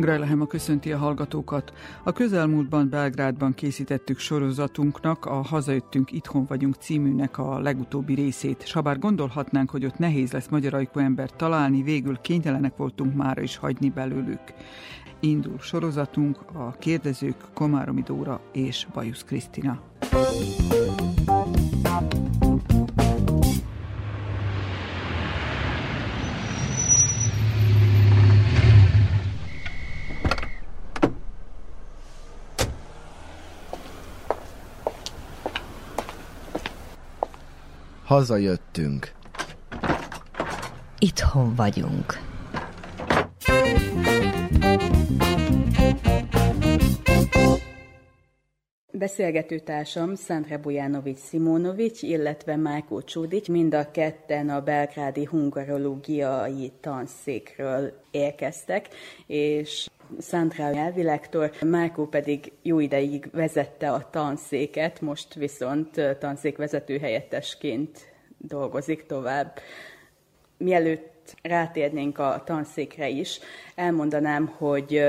Grajlehema köszönti a hallgatókat. A közelmúltban Belgrádban készítettük sorozatunknak, a Hazajöttünk, Itthon vagyunk címűnek a legutóbbi részét. Sabár gondolhatnánk, hogy ott nehéz lesz magyar ajkú embert találni, végül kénytelenek voltunk már is hagyni belőlük. Indul sorozatunk, a kérdezők Komáromi Dóra és Bajusz Krisztina. Hazajöttünk. Itthon vagyunk. Beszélgetőtársam Szendre Bujanovics Simonovics, illetve Márkó Csúdics, mind a ketten a belgrádi hungarológiai tanszékről érkeztek, és Sandra nyelvilektor, Márkó pedig jó ideig vezette a tanszéket, most viszont tanszékvezető helyettesként dolgozik tovább. Mielőtt rátérnénk a tanszékre is, elmondanám, hogy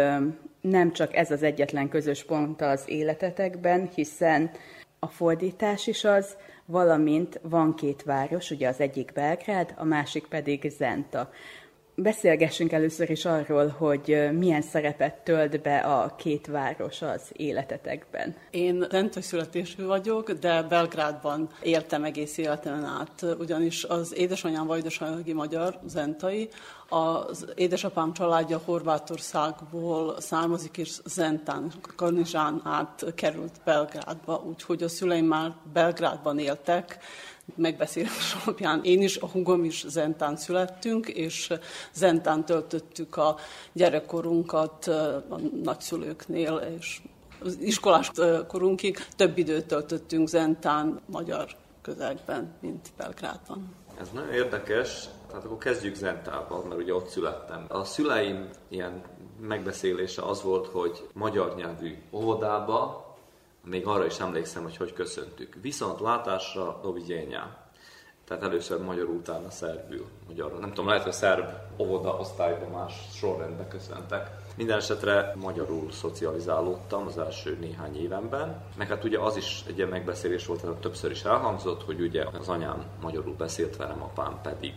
nem csak ez az egyetlen közös pont az életetekben, hiszen a fordítás is az, valamint van két város, ugye az egyik Belgrád, a másik pedig Zenta. Beszélgessünk először is arról, hogy milyen szerepet tölt be a két város az életetekben. Én rendes születésű vagyok, de Belgrádban éltem egész életemen át, ugyanis az édesanyám vajdasági magyar, zentai, az édesapám családja Horvátországból származik, és Zentán, Karnizsán át került Belgrádba, úgyhogy a szüleim már Belgrádban éltek, megbeszélés alapján én is, a hugom is Zentán születtünk, és Zentán töltöttük a gyerekkorunkat a nagyszülőknél, és az iskolás korunkig több időt töltöttünk Zentán magyar közegben, mint Belgrádban. Ez nagyon érdekes, tehát akkor kezdjük Zentában, mert ugye ott születtem. A szüleim ilyen megbeszélése az volt, hogy magyar nyelvű óvodába, még arra is emlékszem, hogy hogy köszöntük. Viszont látásra dovigyénya. Tehát először magyarul, utána szerbül, magyarul. Nem tudom, lehet, hogy szerb óvoda osztályban más sorrendben köszöntek. Minden esetre magyarul szocializálódtam az első néhány évenben. Meg hát ugye az is egy ilyen megbeszélés volt, hogy többször is elhangzott, hogy ugye az anyám magyarul beszélt velem, apám pedig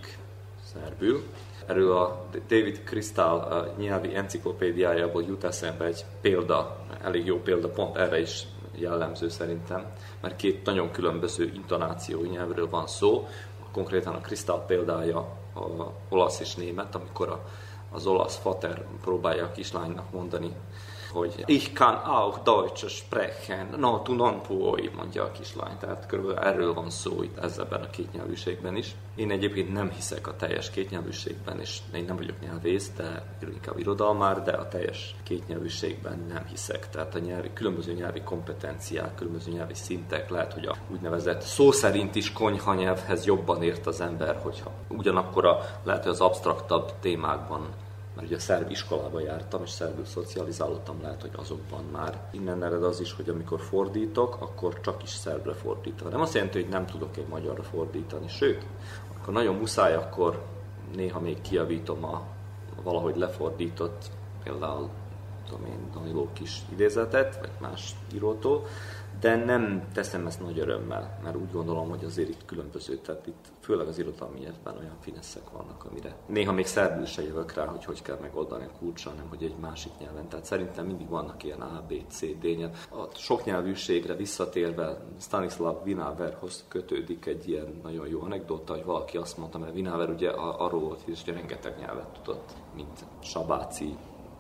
szerbül. Erről a David Crystal nyelvi enciklopédiájából jut eszembe egy példa, elég jó példa, pont erre is jellemző szerintem, mert két nagyon különböző intonáció nyelvről van szó. Konkrétan a Krisztál példája a olasz és német, amikor a, az olasz fater próbálja a kislánynak mondani, hogy ich kann auch Deutsch sprechen, no, tu non puoi, mondja a kislány. Tehát körülbelül erről van szó itt ezzel a kétnyelvűségben is. Én egyébként nem hiszek a teljes kétnyelvűségben, és én nem vagyok nyelvész, de inkább irodalmár, de a teljes kétnyelvűségben nem hiszek. Tehát a nyelvi, különböző nyelvi kompetenciák, különböző nyelvi szintek, lehet, hogy a úgynevezett szó szerint is konyha nyelvhez jobban ért az ember, hogyha ugyanakkor a, lehet, hogy az absztraktabb témákban mert ugye szerb iskolába jártam, és szerbül szocializálódtam, lehet, hogy azokban már. Innen ered az is, hogy amikor fordítok, akkor csak is szerbre fordítva. Nem azt jelenti, hogy nem tudok egy magyarra fordítani, sőt, akkor nagyon muszáj, akkor néha még kiavítom a valahogy lefordított, például tudom én, Daniló kis idézetet, vagy más írótól, de nem teszem ezt nagy örömmel, mert úgy gondolom, hogy azért itt különböző, tehát itt főleg az irodalmi nyelvben olyan fineszek vannak, amire néha még szerbül se jövök rá, hogy hogy kell megoldani a kulcsa, nem hogy egy másik nyelven. Tehát szerintem mindig vannak ilyen A, B, C, D nyelv. A sok nyelvűségre visszatérve Stanislav Vinaverhoz kötődik egy ilyen nagyon jó anekdota, hogy valaki azt mondta, mert Vinaver ugye arról volt, hogy rengeteg nyelvet tudott, mint Sabáci,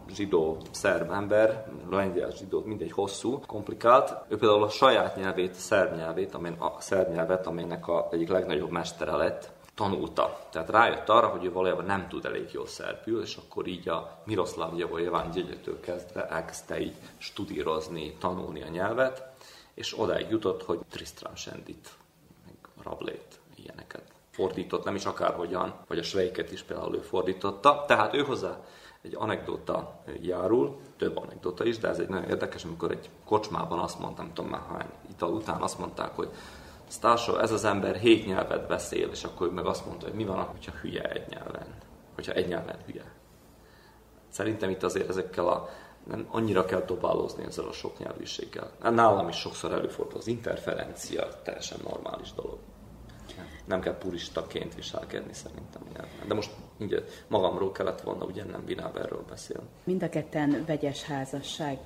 zsidó szerb ember, lengyel zsidó, mindegy hosszú, komplikált. Ő például a saját nyelvét, szerb nyelvét, amelyen, a szerb nyelvet, amelynek a egyik legnagyobb mestere lett, tanulta. Tehát rájött arra, hogy ő valójában nem tud elég jól szerbül, és akkor így a Miroslav Javon gyegyetől kezdve elkezdte így studírozni, tanulni a nyelvet, és odáig jutott, hogy Tristram Sendit Rablét, ilyeneket fordított, nem is akárhogyan, vagy a Sveiket is például ő fordította. Tehát ő hozzá egy anekdota járul, több anekdota is, de ez egy nagyon érdekes, amikor egy kocsmában azt mondtam, nem tudom már hány ital után azt mondták, hogy Stásó, ez az ember hét nyelvet beszél, és akkor meg azt mondta, hogy mi van, hogyha hülye egy nyelven. Hogyha egy nyelven hülye. Szerintem itt azért ezekkel a nem annyira kell dobálózni ezzel a sok nyelvűséggel. Nálam is sokszor előfordul az interferencia, teljesen normális dolog. Nem kell puristaként viselkedni szerintem. De most ugye magamról kellett volna ugye nem Vináberről beszélni. Mind a ketten vegyes házasság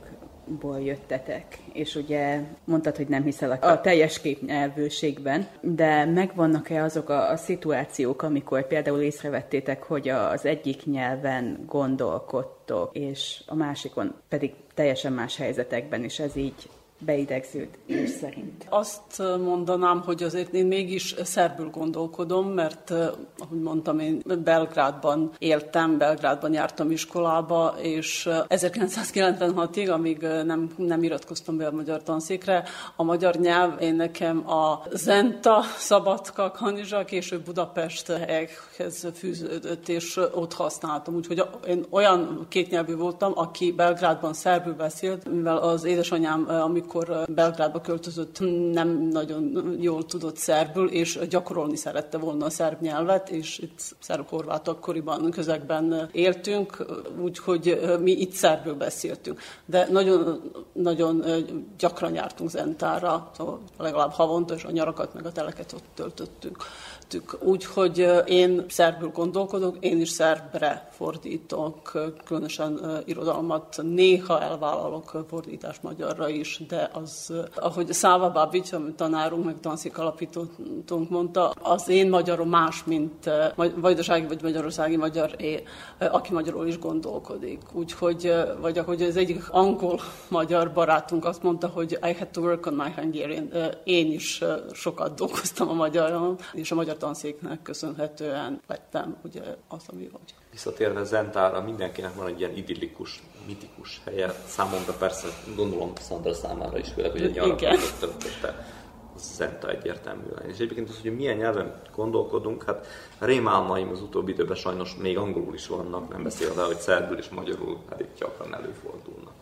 ból jöttetek, és ugye mondtad, hogy nem hiszel a, a teljes képnyelvőségben, de megvannak-e azok a, a szituációk, amikor például észrevettétek, hogy az egyik nyelven gondolkodtok, és a másikon pedig teljesen más helyzetekben, és ez így beidegződés szerint. Azt mondanám, hogy azért én mégis szerbül gondolkodom, mert ahogy mondtam, én Belgrádban éltem, Belgrádban jártam iskolába, és 1996-ig, amíg nem, nem iratkoztam be a magyar tanszékre, a magyar nyelv, én nekem a Zenta, Szabadka, Kanizsa, később Budapesthez fűződött, és ott használtam. Úgyhogy én olyan kétnyelvű voltam, aki Belgrádban szerbül beszélt, mivel az édesanyám, amikor amikor Belgrádba költözött, nem nagyon jól tudott szerbül, és gyakorolni szerette volna a szerb nyelvet, és itt szerb-horvát akkoriban közegben éltünk, úgyhogy mi itt szerbül beszéltünk. De nagyon, nagyon gyakran jártunk Zentára, szóval legalább havonta, és a nyarakat meg a teleket ott töltöttük. Úgyhogy én szerbül gondolkodok, én is szerbre fordítok, különösen irodalmat. Néha elvállalok fordítást magyarra is, de az, ahogy Száva Babics, amit tanárunk, meg tanszik alapítónk mondta, az én magyarom más, mint vajdasági vagy magyarországi magyar, aki magyarul is gondolkodik. Úgyhogy, vagy ahogy az egyik angol-magyar barátunk azt mondta, hogy I had to work on my Hungarian. Én is sokat dolgoztam a magyaron, és a magyar tanszéknek köszönhetően lettem ugye az, ami vagy. Visszatérve Zentára, mindenkinek van egy ilyen idillikus, mitikus helye. Számomra persze, gondolom Szandra számára is, főleg, hogy egy nyarat töltötte. Zenta egyértelműen. És egyébként az, hogy milyen nyelven gondolkodunk, hát rémálmaim az utóbbi időben sajnos még angolul is vannak, nem beszélve, hogy szerbül és magyarul elég gyakran előfordulnak.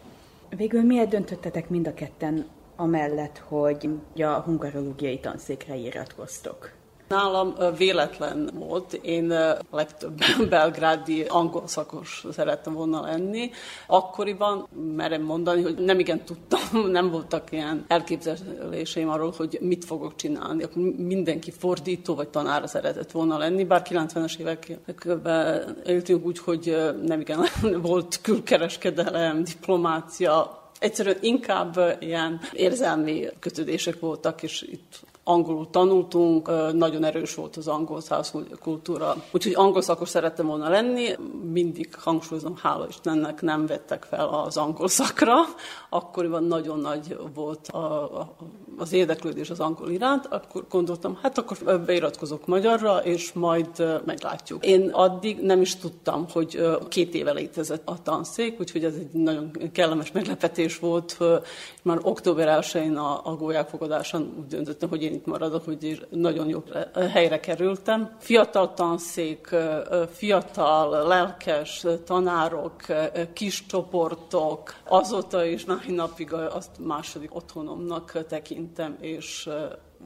Végül miért döntöttetek mind a ketten amellett, hogy a hungarológiai tanszékre iratkoztok? Nálam véletlen volt. Én legtöbb belgrádi angol szakos szerettem volna lenni. Akkoriban merem mondani, hogy nem igen tudtam, nem voltak ilyen elképzeléseim arról, hogy mit fogok csinálni. Akkor mindenki fordító vagy tanára szeretett volna lenni, bár 90-es években éltünk úgy, hogy nem igen volt külkereskedelem, diplomácia, egyszerűen inkább ilyen érzelmi kötődések voltak, és itt angolul tanultunk, nagyon erős volt az angol száz kultúra. Úgyhogy angol szakos szerettem volna lenni, mindig hangsúlyozom, hála Istennek nem vettek fel az angol szakra. Akkoriban nagyon nagy volt a, a, az érdeklődés az angol iránt, akkor gondoltam, hát akkor beiratkozok magyarra, és majd meglátjuk. Én addig nem is tudtam, hogy két éve létezett a tanszék, úgyhogy ez egy nagyon kellemes meglepetés volt. Már október 1-én a, a gólyák fogadásán úgy döntöttem, hogy én itt maradok, hogy nagyon jó helyre kerültem. Fiatal tanszék, fiatal, lelkes tanárok, kis csoportok, azóta is mai napig azt második otthonomnak tekintem, és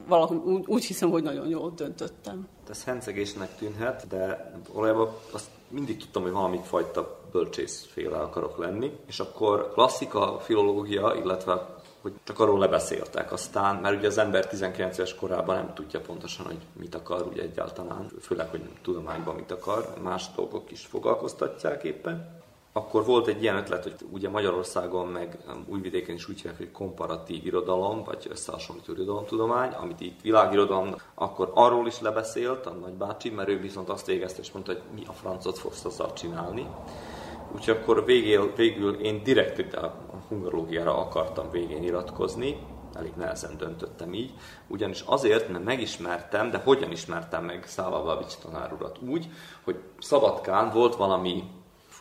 valahogy úgy, úgy hiszem, hogy nagyon jól döntöttem. Ez hencegésnek tűnhet, de valójában azt mindig tudtam, hogy valami fajta bölcsészféle akarok lenni, és akkor klasszika, filológia, illetve hogy csak arról lebeszéltek. Aztán, mert ugye az ember 19 éves korában nem tudja pontosan, hogy mit akar ugye egyáltalán, főleg, hogy tudományban mit akar, más dolgok is foglalkoztatják éppen. Akkor volt egy ilyen ötlet, hogy ugye Magyarországon meg Újvidéken is úgy hívják, hogy komparatív irodalom, vagy összehasonlító irodalomtudomány, amit itt világirodalom, akkor arról is lebeszélt a nagybácsi, mert ő viszont azt végezte, és mondta, hogy mi a francot fogsz azzal csinálni. Úgyhogy akkor végül, végül én direkt a hungarológiára akartam végén iratkozni, elég nehezen döntöttem így, ugyanis azért, mert megismertem, de hogyan ismertem meg Száva Babics tanárurat? Úgy, hogy Szabadkán volt valami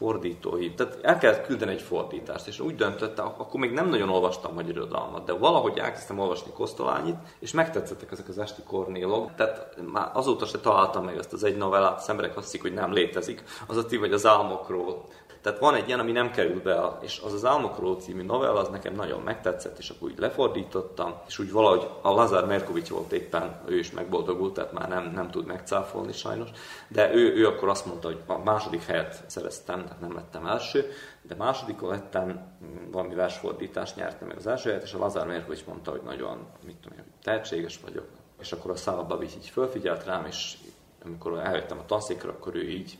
fordítói, tehát el kellett küldeni egy fordítást, és úgy döntöttem, akkor még nem nagyon olvastam magyar irodalmat, de valahogy elkezdtem olvasni Kosztolányit, és megtetszettek ezek az esti kornélok, tehát már azóta se találtam meg ezt az egy novellát, az emberek azt hiszik, hogy nem létezik, az a ti vagy az álmokról. Tehát van egy ilyen, ami nem kerül be, és az az Álmokról című novella, az nekem nagyon megtetszett, és akkor úgy lefordítottam, és úgy valahogy a Lazar Merkovics volt éppen, ő is megboldogult, tehát már nem, nem tud megcáfolni sajnos, de ő, ő akkor azt mondta, hogy a második helyet szereztem, tehát nem lettem első, de másodikon lettem, valami versfordítást nyertem meg az első helyet, és a Lazar Merkovics mondta, hogy nagyon, mit tudom én, tehetséges vagyok. És akkor a Szava Babic így fölfigyelt rám, és amikor eljöttem a tanszékra, akkor ő így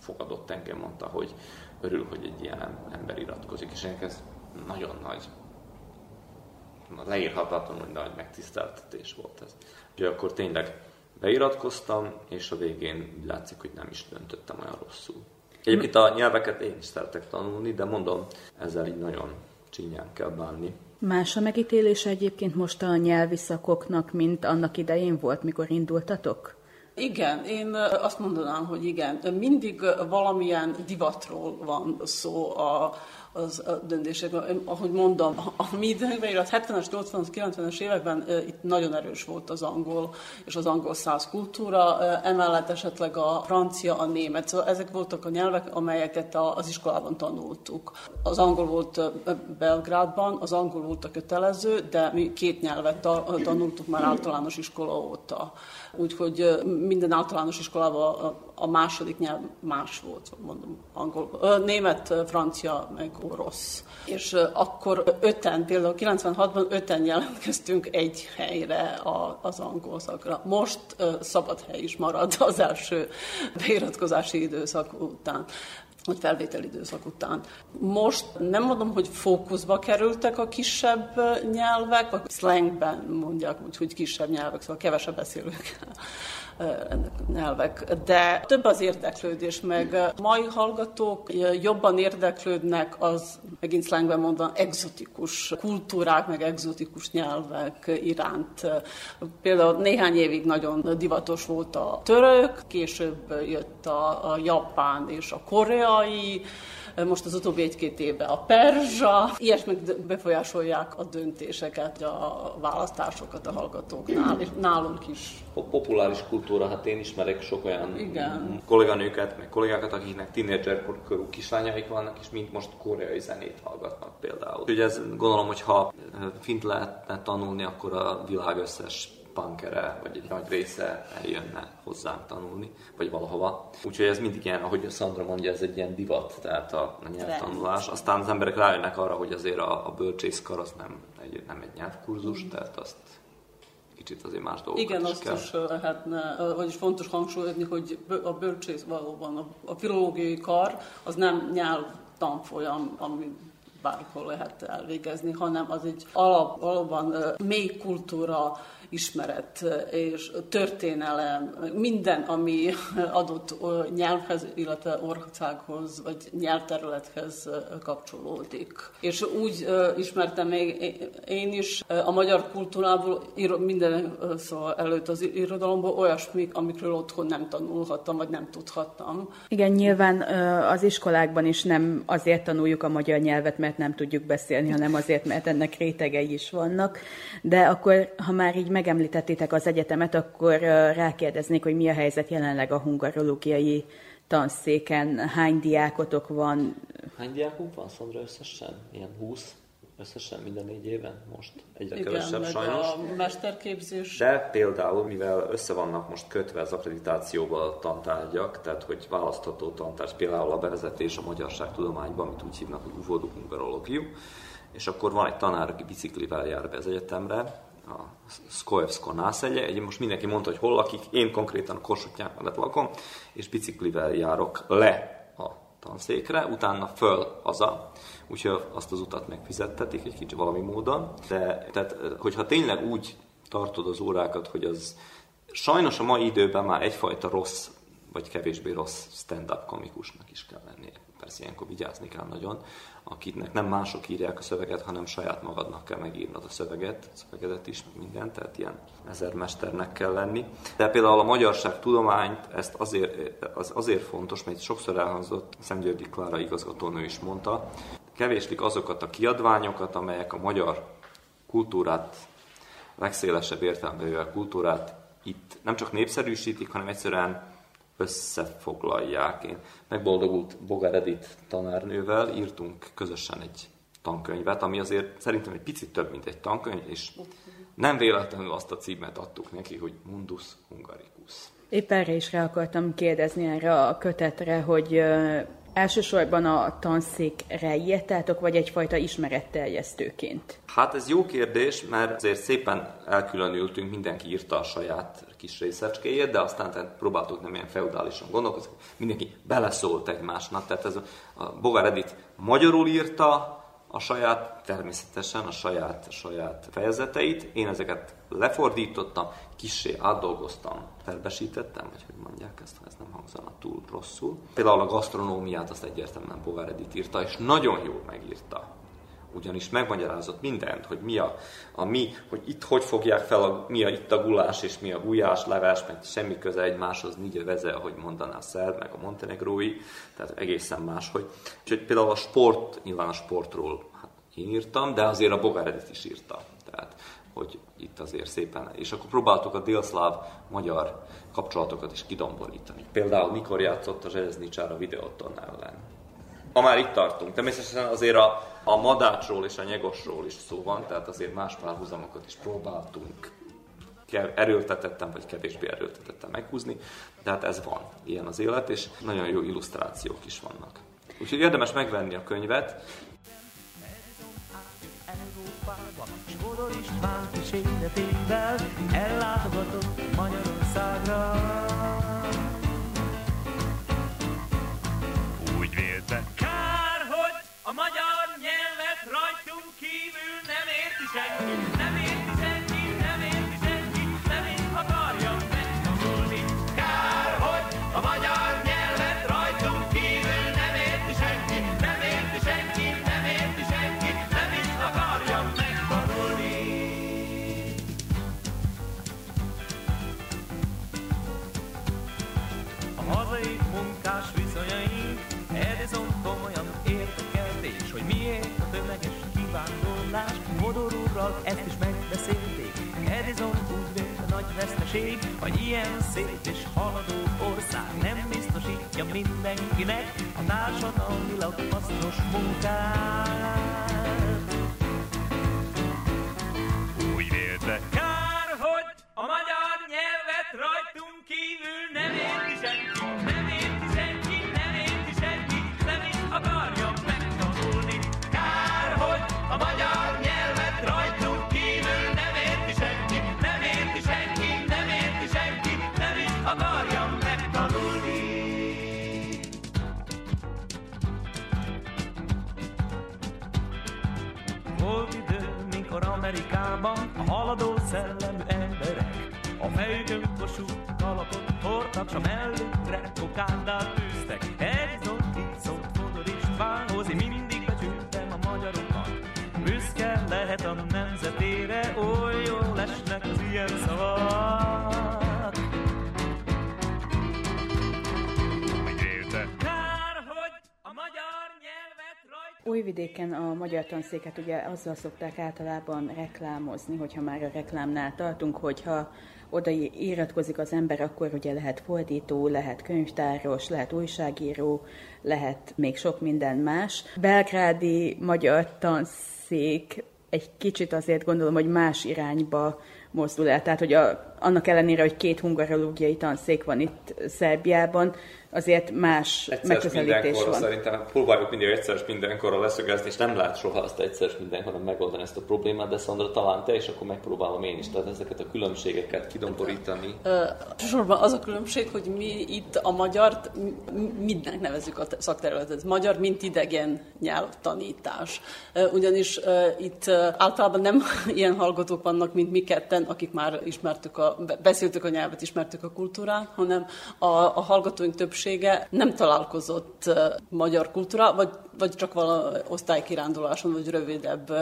fogadott engem, mondta, hogy örül, hogy egy ilyen ember iratkozik, és ez nagyon nagy, leírhatatlanul nagy megtiszteltetés volt ez. Úgyhogy akkor tényleg beiratkoztam, és a végén látszik, hogy nem is döntöttem olyan rosszul. Egyébként a nyelveket én is szeretek tanulni, de mondom, ezzel így nagyon csinyán kell bánni. Más a megítélése egyébként most a nyelvi szakoknak, mint annak idején volt, mikor indultatok? Igen, én azt mondanám, hogy igen. Mindig valamilyen divatról van szó a, az a döntésekben. Ahogy mondom, a mi időnkben, a 70-es, 80-as, 90-es években itt nagyon erős volt az angol és az angol száz kultúra, emellett esetleg a francia, a német. Szóval ezek voltak a nyelvek, amelyeket az iskolában tanultuk. Az angol volt Belgrádban, az angol volt a kötelező, de mi két nyelvet tanultuk már általános iskola óta. Úgyhogy minden általános iskolában a második nyelv más volt, mondom, angol, német, francia, meg orosz. És akkor öten, például 96-ban öten jelentkeztünk egy helyre az angol szakra. Most szabad hely is marad az első beiratkozási időszak után vagy felvételi időszak után. Most nem mondom, hogy fókuszba kerültek a kisebb nyelvek, vagy slangben mondják hogy kisebb nyelvek, szóval kevesebb beszélők nyelvek, de több az érdeklődés, meg mai hallgatók jobban érdeklődnek az, megint slangben mondva, exotikus kultúrák, meg exotikus nyelvek iránt. Például néhány évig nagyon divatos volt a török, később jött a, a japán és a koreai, most az utóbbi egy-két évben a perzsa, ilyesmik befolyásolják a döntéseket, a választásokat a hallgatóknál, és nálunk is. A populáris kultúra, hát én ismerek sok olyan Igen. kolléganőket, meg kollégákat, akiknek tínédzser korú kislányaik vannak, és mind most koreai zenét hallgatnak például. Úgyhogy ez gondolom, hogy ha fint lehetne tanulni, akkor a világ összes punkere, vagy egy nagy része eljönne hozzánk tanulni, vagy valahova. Úgyhogy ez mindig ilyen, ahogy a Szandra mondja, ez egy ilyen divat, tehát a, a nyelvtanulás. Aztán az emberek rájönnek arra, hogy azért a, a bölcsészkar az nem egy, nem egy nyelvkurzus, mm. tehát azt kicsit azért más dolgokat Igen, is azt kell. is lehetne, vagyis fontos hangsúlyozni, hogy a bölcsész valóban, a, a filológiai kar az nem nyelv tanfolyam, ami bárhol lehet elvégezni, hanem az egy alap, valóban mély kultúra, ismeret és történelem, minden, ami adott nyelvhez, illetve országhoz vagy nyelvterülethez kapcsolódik. És úgy ismertem még én is a magyar kultúrából minden szó előtt az irodalomból olyasmi, amikről otthon nem tanulhattam, vagy nem tudhattam. Igen, nyilván az iskolákban is nem azért tanuljuk a magyar nyelvet, mert nem tudjuk beszélni, hanem azért, mert ennek rétegei is vannak. De akkor, ha már így meg megemlítettétek az egyetemet, akkor rákérdeznék, hogy mi a helyzet jelenleg a hungarológiai tanszéken, hány diákotok van? Hány diákunk van, Szandra, összesen? Ilyen 20? összesen minden négy éven most egyre Igen, kevesebb sajnos. a mesterképzés. De például, mivel össze vannak most kötve az akkreditációval a tantárgyak, tehát hogy választható tantárgy, például a bevezetés a magyarságtudományban, amit úgy hívnak, hogy uvodó hungarológium, és akkor van egy tanár, aki biciklivel jár be az egyetemre, a Skojevsko nászegye. Egy, most mindenki mondta, hogy hol lakik, én konkrétan Kossuth mellett lakom, és biciklivel járok le a tanszékre, utána föl haza, úgyhogy azt az utat megfizettetik egy kicsi valami módon, de tehát, hogyha tényleg úgy tartod az órákat, hogy az sajnos a mai időben már egyfajta rossz vagy kevésbé rossz stand-up komikusnak is kell lennie. Persze ilyenkor vigyázni kell nagyon, akiknek nem mások írják a szöveget, hanem saját magadnak kell megírnod a szöveget, a szövegedet is, minden, tehát ilyen ezermesternek kell lenni. De például a magyarság tudományt, ezt azért, az azért fontos, mert sokszor elhangzott, Szentgyörgyi Klára igazgatónő is mondta, kevéslik azokat a kiadványokat, amelyek a magyar kultúrát, legszélesebb értelemben kultúrát itt nem csak népszerűsítik, hanem egyszerűen összefoglalják. Én megboldogult Bogár Edith tanárnővel írtunk közösen egy tankönyvet, ami azért szerintem egy picit több, mint egy tankönyv, és nem véletlenül azt a címet adtuk neki, hogy Mundus Hungaricus. Épp erre is rá akartam kérdezni erre a kötetre, hogy Elsősorban a tanszékre ijedtátok, vagy egyfajta ismeretterjesztőként? Hát ez jó kérdés, mert azért szépen elkülönültünk, mindenki írta a saját kis részecskéjét, de aztán próbáltuk nem ilyen feudálisan gondolkozni, mindenki beleszólt egymásnak, tehát ez a, Bogár Edith magyarul írta, a saját, természetesen a saját, a saját fejezeteit. Én ezeket lefordítottam, kissé átdolgoztam, felbesítettem, vagy hogy mondják ezt, ha ez nem hangzana túl rosszul. Például a gasztronómiát azt egyértelműen Bogár Edith írta, és nagyon jól megírta ugyanis megmagyarázott mindent, hogy mi a, a mi, hogy itt hogy fogják fel, a, mi a itt a gulás és mi a gulyás, levás, meg semmi köze egymáshoz, nincs a veze, ahogy mondaná a szerb, meg a montenegrói, tehát egészen máshogy. Úgyhogy például a sport, nyilván a sportról hát én írtam, de azért a Bogáredit is írta. Tehát, hogy itt azért szépen, és akkor próbáltuk a délszláv magyar kapcsolatokat is kidomborítani. Például mikor játszott a Zseleznicsára videóton ellen. Ha már itt tartunk, természetesen azért a, a madácsról és a nyegosról is szó van, tehát azért más párhuzamokat is próbáltunk erőltetettem, vagy kevésbé erőltetettem meghúzni, de hát ez van, ilyen az élet, és nagyon jó illusztrációk is vannak. Úgyhogy érdemes megvenni a könyvet. István kíséretével ellátogatott Magyarországra. Thank you. Ezt is megbeszélték. Edison úgy vélte nagy veszteség, hogy ilyen szép és haladó ország nem biztosítja mindenkinek a társadalmilag hasznos munkát. Amerikában a haladó szellemű emberek a fejükön kosút kalapot hordtak, s a mellükre kokándát tűztek. Edison Újvidéken a magyar tanszéket ugye azzal szokták általában reklámozni, hogyha már a reklámnál tartunk, hogyha oda iratkozik az ember, akkor ugye lehet fordító, lehet könyvtáros, lehet újságíró, lehet még sok minden más. Belgrádi magyar tanszék egy kicsit azért gondolom, hogy más irányba mozdul el. Tehát, hogy a, annak ellenére, hogy két hungarológiai tanszék van itt Szerbiában, azért más egyszer megközelítés van. Szerintem próbáljuk mindig egyszer mindenkorra leszögezni, és nem lehet soha azt egyszer mindenkorra megoldani ezt a problémát, de Szandra talán te, és akkor megpróbálom én is, tehát ezeket a különbségeket kidomborítani. Sorban az a különbség, hogy mi itt a magyart mindnek nevezük a szakterületet. Magyar, mint idegen nyelvtanítás. Ugyanis itt általában nem ilyen hallgatók vannak, mint mi ketten, akik már ismertük a beszéltük a nyelvet, ismertük a kultúrát, hanem a, a hallgatóink többsége nem találkozott magyar kultúra, vagy vagy csak vala osztálykiránduláson, vagy rövidebb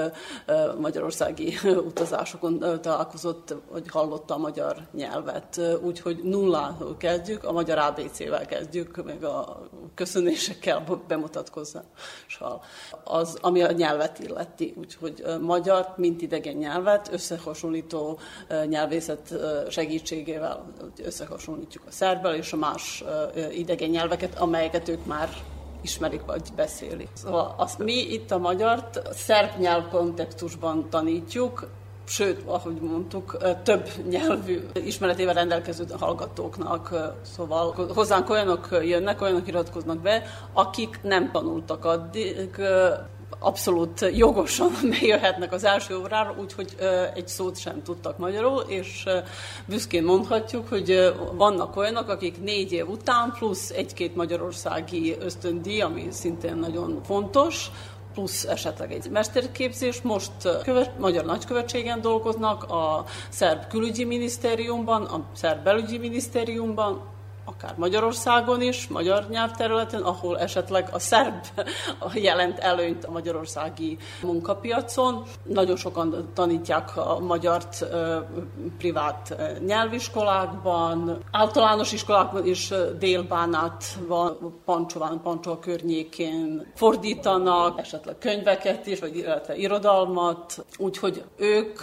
magyarországi utazásokon találkozott, vagy hallotta a magyar nyelvet. Úgyhogy nullá kezdjük, a magyar ABC-vel kezdjük, meg a köszönésekkel bemutatkozással. Az, ami a nyelvet illeti. Úgyhogy magyar, mint idegen nyelvet, összehasonlító nyelvészet segítségével összehasonlítjuk a szerbbel és a más idegen nyelveket, amelyeket ők már ismerik vagy beszélik. Szóval azt mi itt a magyart szerb nyelv kontextusban tanítjuk, sőt, ahogy mondtuk, több nyelvű ismeretével rendelkező hallgatóknak. Szóval hozzánk olyanok jönnek, olyanok iratkoznak be, akik nem tanultak addig, abszolút jogosan bejöhetnek az első órára, úgyhogy egy szót sem tudtak magyarul, és büszkén mondhatjuk, hogy vannak olyanok, akik négy év után plusz egy-két magyarországi ösztöndíj, ami szintén nagyon fontos, plusz esetleg egy mesterképzés. Most követ, Magyar Nagykövetségen dolgoznak, a Szerb Külügyi Minisztériumban, a Szerb Belügyi Minisztériumban, akár Magyarországon is, magyar nyelvterületen, ahol esetleg a szerb jelent előnyt a magyarországi munkapiacon. Nagyon sokan tanítják a magyart privát nyelviskolákban, általános iskolákban is délbánát van, Pancsován, Pancsol környékén fordítanak, esetleg könyveket is, vagy illetve irodalmat, úgyhogy ők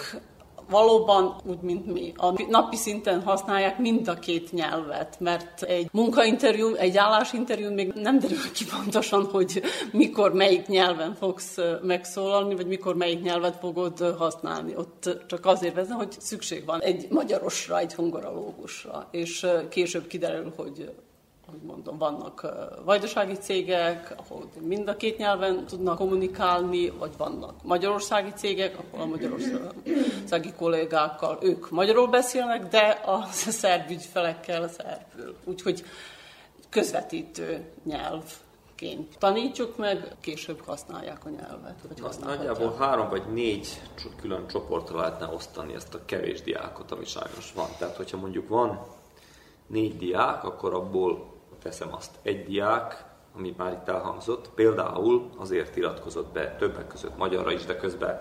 valóban úgy, mint mi. A napi szinten használják mind a két nyelvet, mert egy munkainterjú, egy állásinterjú még nem derül ki pontosan, hogy mikor melyik nyelven fogsz megszólalni, vagy mikor melyik nyelvet fogod használni. Ott csak azért vezet, hogy szükség van egy magyarosra, egy hungorológusra, és később kiderül, hogy mondom, vannak vajdasági cégek, ahol mind a két nyelven tudnak kommunikálni, vagy vannak magyarországi cégek, ahol a magyarországi kollégákkal ők magyarul beszélnek, de a szerb ügyfelekkel szerbül. Úgyhogy közvetítő nyelv ként tanítjuk meg, később használják a nyelvet. Vagy Nagyjából három vagy négy külön csoportra lehetne osztani ezt a kevés diákot, ami sajnos van. Tehát, hogyha mondjuk van négy diák, akkor abból teszem azt, egy diák, ami már itt elhangzott, például azért iratkozott be többek között magyarra is, de közben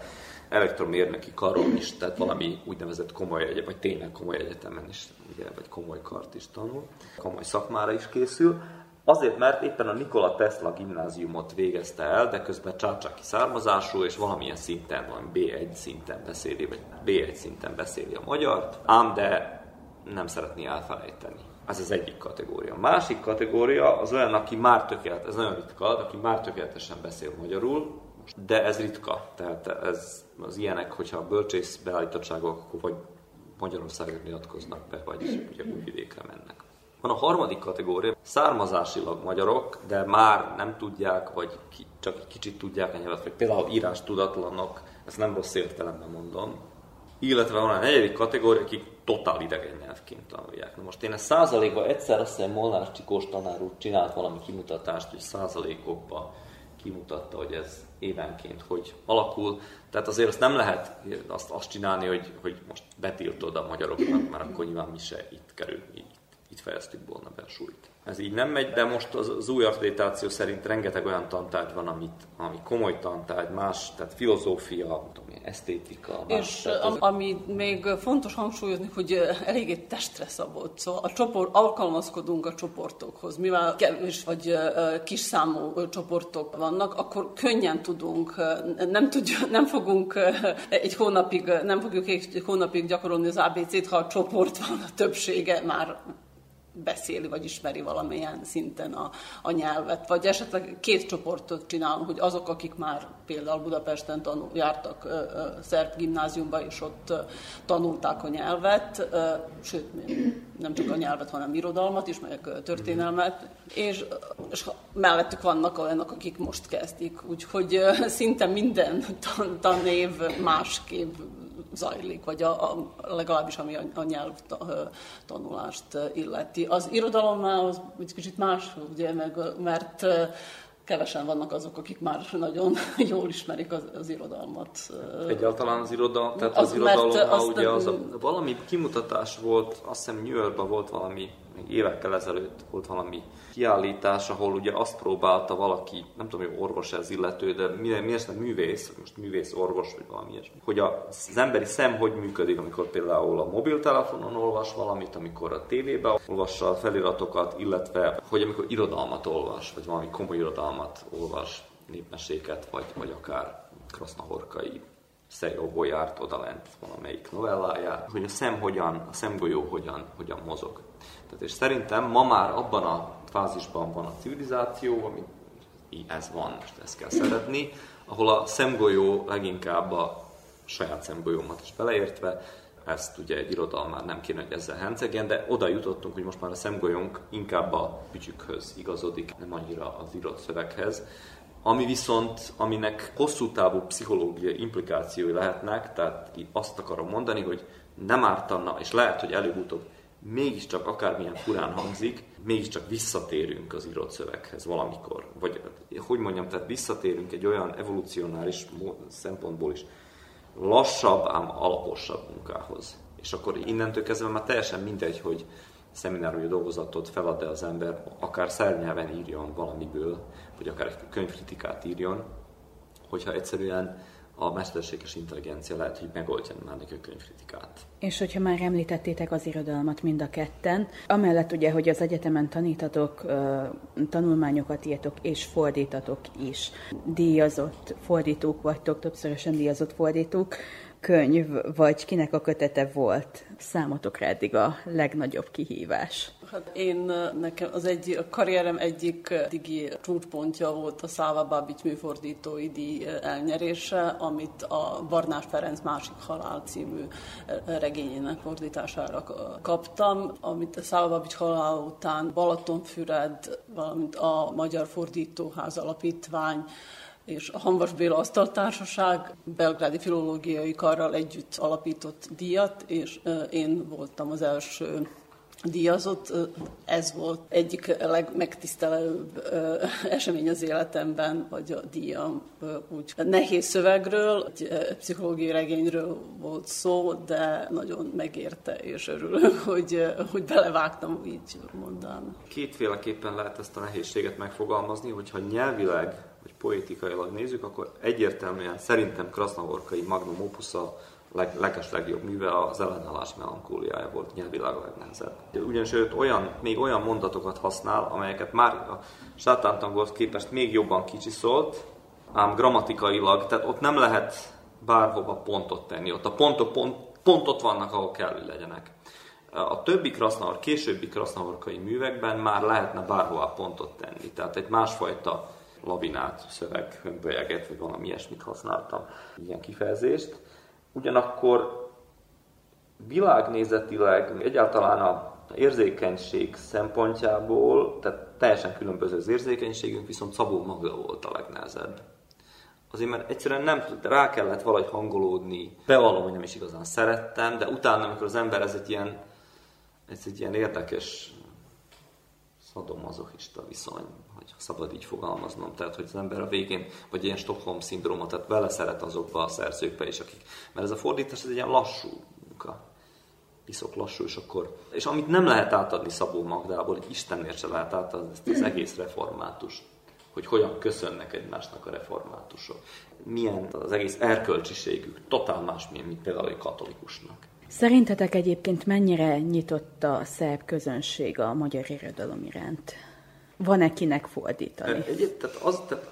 elektromérnöki karon is, tehát valami úgynevezett komoly egyetem, vagy tényleg komoly egyetemen is, ugye, vagy komoly kart is tanul, komoly szakmára is készül, Azért, mert éppen a Nikola Tesla gimnáziumot végezte el, de közben csácsáki származású, és valamilyen szinten, van B1 szinten beszéli, vagy B1 szinten beszéli a magyart, ám de nem szeretné elfelejteni. Ez az egyik kategória. A másik kategória az olyan, aki már tökéletes, ez nagyon ritka, aki már tökéletesen beszél magyarul, de ez ritka. Tehát ez, az ilyenek, hogyha a bölcsész beállítottságok, akkor vagy Magyarországon nyilatkoznak be, vagy ugye vidékre mennek. Van a harmadik kategória, származásilag magyarok, de már nem tudják, vagy ki, csak kicsit tudják a nyelvet, vagy például írás tudatlanok, ezt nem rossz értelemben mondom, illetve van a negyedik kategória, akik totál idegen nyelvként tanulják. Na most én ezt százalékban egyszer azt hiszem Molnár Csikós tanár úr csinált valami kimutatást, hogy százalékokban kimutatta, hogy ez évenként hogy alakul. Tehát azért azt nem lehet azt, azt csinálni, hogy, hogy most betiltod a magyaroknak, mert akkor nyilván mi se itt kerül, itt, itt fejeztük volna be a súlyt ez így nem megy, de most az, az új akkreditáció szerint rengeteg olyan tantárgy van, amit, ami komoly tantárgy, más, tehát filozófia, esztétika. És az... ami még fontos hangsúlyozni, hogy eléggé testre szabott, szóval a csoport, alkalmazkodunk a csoportokhoz, mivel kevés vagy kis számú csoportok vannak, akkor könnyen tudunk, nem, tudjuk, nem fogunk egy hónapig, nem fogjuk egy hónapig gyakorolni az ABC-t, ha a csoport van, a többsége már beszéli, vagy ismeri valamilyen szinten a, a nyelvet. Vagy esetleg két csoportot csinálunk, hogy azok, akik már például Budapesten tanul, jártak ö, ö, szerb gimnáziumba, és ott ö, tanulták a nyelvet, ö, sőt, nem csak a nyelvet, hanem irodalmat is, meg történelmet, és, és mellettük vannak olyanok, akik most kezdik. Úgyhogy ö, szinte minden tan, tanév másképp zajlik, vagy a, a, legalábbis ami a, a nyelv tanulást illeti. Az irodalomnál az egy kicsit más, ugye, meg, mert kevesen vannak azok, akik már nagyon jól ismerik az, az irodalmat. Egyáltalán az irodalom, tehát az, az irodalom, ugye az a, valami kimutatás volt, azt hiszem New Yorkban volt valami még évekkel ezelőtt volt valami kiállítás, ahol ugye azt próbálta valaki, nem tudom, hogy orvos ez illető, de mi, mi ez művész, most művész orvos, vagy valami ilyesmi, hogy az emberi szem hogy működik, amikor például a mobiltelefonon olvas valamit, amikor a tévében olvassa a feliratokat, illetve hogy amikor irodalmat olvas, vagy valami komoly irodalmat olvas, népmeséket, vagy, vagy akár krasznahorkai Szerjóból járt odalent valamelyik novelláját, hogy a szem hogyan, a szemgolyó hogyan, hogyan mozog. Tehát és szerintem ma már abban a fázisban van a civilizáció, ami ez van, most ezt kell szeretni, ahol a szemgolyó leginkább a saját szemgolyómat is beleértve, ezt ugye egy irodalom már nem kéne, hogy ezzel hencegjen, de oda jutottunk, hogy most már a szemgolyónk inkább a bütyükhöz igazodik, nem annyira az írott szöveghez. Ami viszont, aminek hosszú távú pszichológiai implikációi lehetnek, tehát azt akarom mondani, hogy nem ártana, és lehet, hogy előbb-utóbb mégiscsak akármilyen furán hangzik, mégiscsak visszatérünk az írott szöveghez valamikor. Vagy hogy mondjam, tehát visszatérünk egy olyan evolucionális szempontból is lassabb, ám alaposabb munkához. És akkor innentől kezdve már teljesen mindegy, hogy szemináriumi dolgozatot felad-e az ember, akár szernyelven írjon valamiből, vagy akár egy könyvkritikát írjon, hogyha egyszerűen a mesterséges intelligencia lehet, hogy megoldja már neki a könyvkritikát. És hogyha már említettétek az irodalmat mind a ketten, amellett ugye, hogy az egyetemen tanítatok, tanulmányokat írtok és fordítatok is, díjazott fordítók vagytok, többszörösen díjazott fordítók, könyv, vagy kinek a kötete volt számotokra eddig a legnagyobb kihívás? Hát én, nekem az egy, a karrierem egyik digi csúcspontja volt a Száva Babics műfordítói díj elnyerése, amit a Barnás Ferenc másik halál című regényének fordítására kaptam, amit a Száva Babics halál után Balatonfüred, valamint a Magyar Fordítóház Alapítvány és a Hanvas Béla Asztaltársaság belgrádi filológiai karral együtt alapított díjat, és én voltam az első díjazott. Ez volt egyik legmegtisztelőbb esemény az életemben, vagy a díjam úgy nehéz szövegről, egy pszichológiai regényről volt szó, de nagyon megérte, és örülök, hogy, hogy belevágtam, így mondani. Kétféleképpen lehet ezt a nehézséget megfogalmazni, hogyha nyelvileg vagy poétikailag nézzük, akkor egyértelműen szerintem Krasznahorkai magnum opusza leg, leges legjobb műve az ellenállás melankóliája volt nyelvileg a legnehezebb. Ugyanis ő olyan, még olyan mondatokat használ, amelyeket már a sátántangolhoz képest még jobban kicsiszolt, ám grammatikailag, tehát ott nem lehet bárhova pontot tenni. Ott a pontok pont, pont ott vannak, ahol kell, hogy legyenek. A többi krasznahor, későbbi krasznahorkai művekben már lehetne bárhova pontot tenni. Tehát egy másfajta labinát, szöveg, hömbölyeget, vagy valami ilyesmit használtam, ilyen kifejezést. Ugyanakkor világnézetileg egyáltalán a érzékenység szempontjából, tehát teljesen különböző az érzékenységünk, viszont Szabó Magda volt a legnehezebb. Azért, mert egyszerűen nem rá kellett valahogy hangolódni. Bevallom, hogy nem is igazán szerettem, de utána, amikor az ember ez egy ilyen, ez egy ilyen érdekes szadomazochista viszony, hogy szabad így fogalmaznom. Tehát, hogy az ember a végén, vagy ilyen Stockholm szindróma, tehát vele szeret azokba a szerzőkbe is, akik... Mert ez a fordítás, ez egy ilyen lassú munka. Piszok lassú, és akkor... És amit nem lehet átadni Szabó Magdából, Istenért se lehet átadni ezt az egész református hogy hogyan köszönnek egymásnak a reformátusok. Milyen az egész erkölcsiségük, totál más, mint például egy katolikusnak. Szerintetek egyébként mennyire nyitott a szerb közönség a magyar irodalom iránt? Van-e kinek fordítani? Egy, tehát az, tehát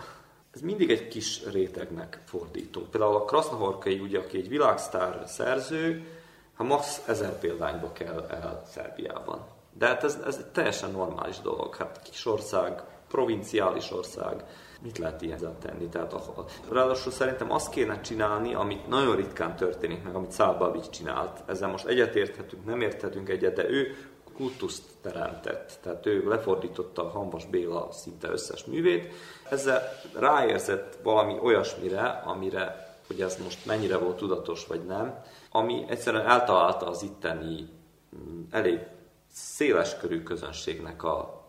ez mindig egy kis rétegnek fordítunk. Például a Krasznahorkai, ugye, aki egy világsztár szerző, ha max ezer példányba kell el Szerbiában. De hát ez, ez egy teljesen normális dolog. Hát kis ország, provinciális ország, mit lehet ilyen tenni? Tehát a, a, ráadásul szerintem azt kéne csinálni, amit nagyon ritkán történik meg, amit Szálbavics csinált. Ezzel most egyetérthetünk, nem érthetünk egyet, de ő kultuszt teremtett. Tehát ő lefordította a Hambas Béla szinte összes művét. Ezzel ráérzett valami olyasmire, amire, hogy ez most mennyire volt tudatos vagy nem, ami egyszerűen eltalálta az itteni mm, elég széles körű közönségnek a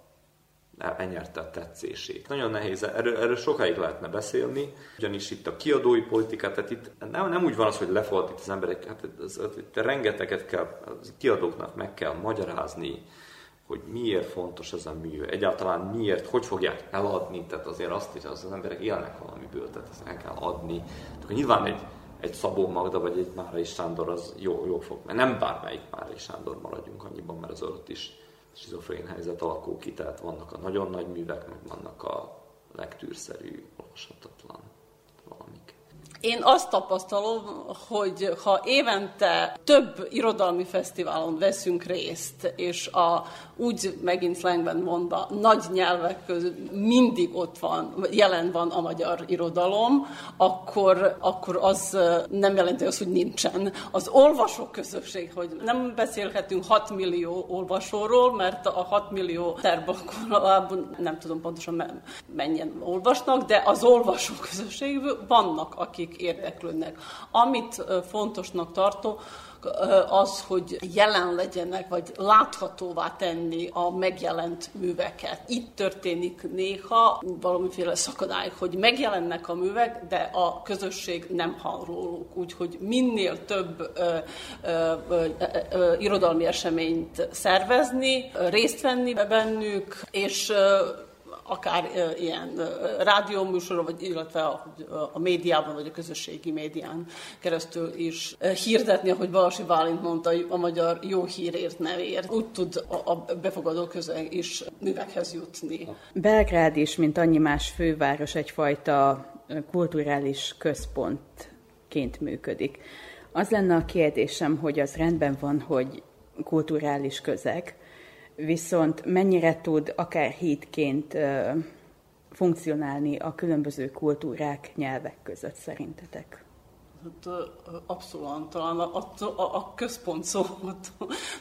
elnyerte a tetszését. Nagyon nehéz, erről, erről sokáig lehetne beszélni, ugyanis itt a kiadói politika, tehát itt nem, nem úgy van az, hogy lefordít az emberek, hát ez, ez, itt rengeteget kell, a kiadóknak meg kell magyarázni, hogy miért fontos ez a mű, egyáltalán miért, hogy fogják eladni, tehát azért azt, hogy az, az emberek élnek valamiből, tehát ezt el kell adni. Tehát nyilván egy, egy Szabó Magda vagy egy Márai Sándor az jó, jó fog, mert nem bármelyik Márai Sándor maradjunk annyiban, mert az ott is schizofrén helyzet alakul ki, tehát vannak a nagyon nagy művek, meg vannak a legtűrszerű, olvashatatlan. Én azt tapasztalom, hogy ha évente több irodalmi fesztiválon veszünk részt, és a úgy megint slangben mondva, nagy nyelvek közül mindig ott van, jelen van a magyar irodalom, akkor, akkor az nem jelenti azt, hogy nincsen. Az olvasó közösség, hogy nem beszélhetünk 6 millió olvasóról, mert a 6 millió terbakorában nem tudom pontosan mennyien olvasnak, de az olvasó közösségből vannak, akik érdeklődnek. Amit fontosnak tartok, az, hogy jelen legyenek, vagy láthatóvá tenni a megjelent műveket. Itt történik néha valamiféle szakadály, hogy megjelennek a művek, de a közösség nem hall róluk. Úgyhogy minél több ö, ö, ö, ö, irodalmi eseményt szervezni, részt venni bennük, és akár ilyen rádióműsorra, vagy illetve a, a médiában, vagy a közösségi médián keresztül is hirdetni, ahogy Balasi Bálint mondta, a magyar jó hírért, nevért. Úgy tud a, a befogadó közeg is művekhez jutni. Belgrád is, mint annyi más főváros, egyfajta kulturális központként működik. Az lenne a kérdésem, hogy az rendben van, hogy kulturális közeg, viszont mennyire tud akár hídként funkcionálni a különböző kultúrák, nyelvek között szerintetek? Hát, abszolút, talán a, a, a központ szó,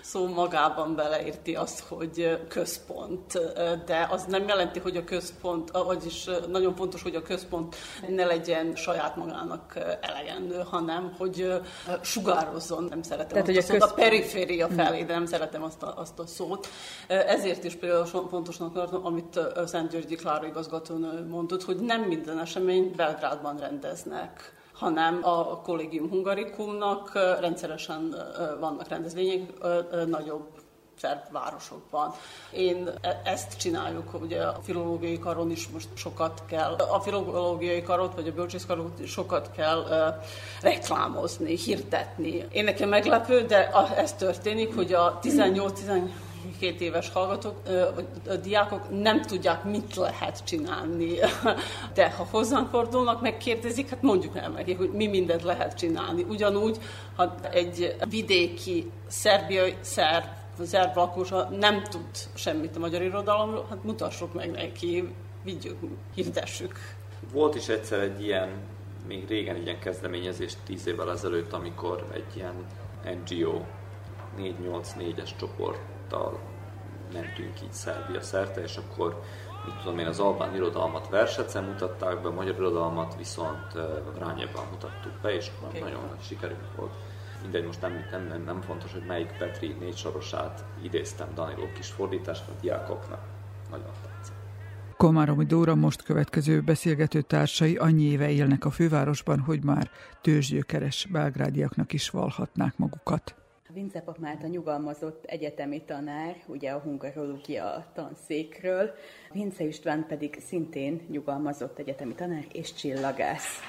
szó magában beleérti azt, hogy központ, de az nem jelenti, hogy a központ, vagyis nagyon fontos, hogy a központ ne legyen saját magának elegendő, hanem hogy sugározzon, nem szeretem Tehát, azt hogy a, szót, a periféria felé, de nem szeretem azt a, azt a szót. Ezért is például fontosnak tartom, amit Szent Györgyi Klára igazgatónő mondott, hogy nem minden esemény Belgrádban rendeznek hanem a Collegium Hungarikumnak rendszeresen vannak rendezvények nagyobb városokban. Én e-, ezt csináljuk, ugye a filológiai karon is most sokat kell, a filológiai karot vagy a bölcsészkarot sokat kell uh, reklámozni, hirdetni. Én nekem meglepő, de ez történik, hogy a 18-19 7 éves hallgatók, a diákok nem tudják, mit lehet csinálni. De ha hozzánk fordulnak, megkérdezik, hát mondjuk el nekik, hogy mi mindent lehet csinálni. Ugyanúgy, ha egy vidéki szerbiai szerb szerb lakosa nem tud semmit a magyar irodalomról, hát mutassuk meg neki, vigyük, hirdessük. Volt is egyszer egy ilyen, még régen egy ilyen kezdeményezés tíz évvel ezelőtt, amikor egy ilyen NGO 484-es csoport csapattal mentünk így Szerbia szerte, és akkor mit tudom én, az albán irodalmat Versecen mutatták be, a magyar irodalmat viszont Vrányában mutattuk be, és okay. nagyon nagy sikerünk volt. Mindegy, most nem, nem, nem, fontos, hogy melyik Petri négy sorosát idéztem Daniló kis fordítást, a diákoknak nagyon tetszett. Komáromi Dóra most következő beszélgető társai annyi éve élnek a fővárosban, hogy már tőzsgyökeres belgrádiaknak is valhatnák magukat. Vince a nyugalmazott egyetemi tanár, ugye a hungarológia tanszékről, Vince István pedig szintén nyugalmazott egyetemi tanár és csillagász.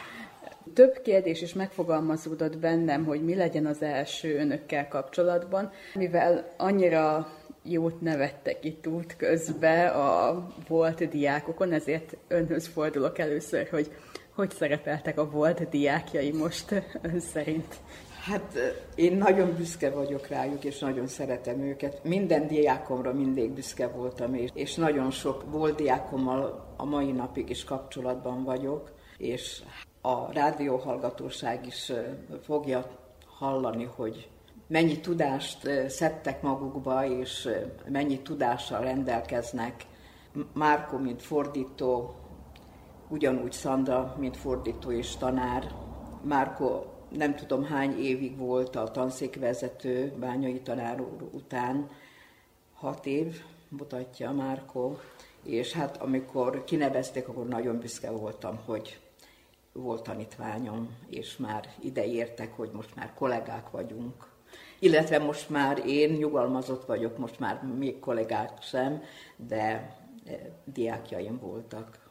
Több kérdés is megfogalmazódott bennem, hogy mi legyen az első önökkel kapcsolatban, mivel annyira jót nevettek itt út közbe a volt diákokon, ezért önhöz fordulok először, hogy hogy szerepeltek a volt diákjai most ön szerint? Hát én nagyon büszke vagyok rájuk, és nagyon szeretem őket. Minden diákomra mindig büszke voltam, és, és nagyon sok volt diákommal a mai napig is kapcsolatban vagyok, és a rádióhallgatóság is fogja hallani, hogy mennyi tudást szedtek magukba, és mennyi tudással rendelkeznek. Márko, mint fordító, ugyanúgy Szandra, mint fordító és tanár. Márko nem tudom hány évig volt a tanszékvezető bányai tanár úr után, hat év, mutatja Márko, és hát amikor kinevezték, akkor nagyon büszke voltam, hogy volt tanítványom, és már ide értek, hogy most már kollégák vagyunk. Illetve most már én nyugalmazott vagyok, most már még kollégák sem, de eh, diákjaim voltak.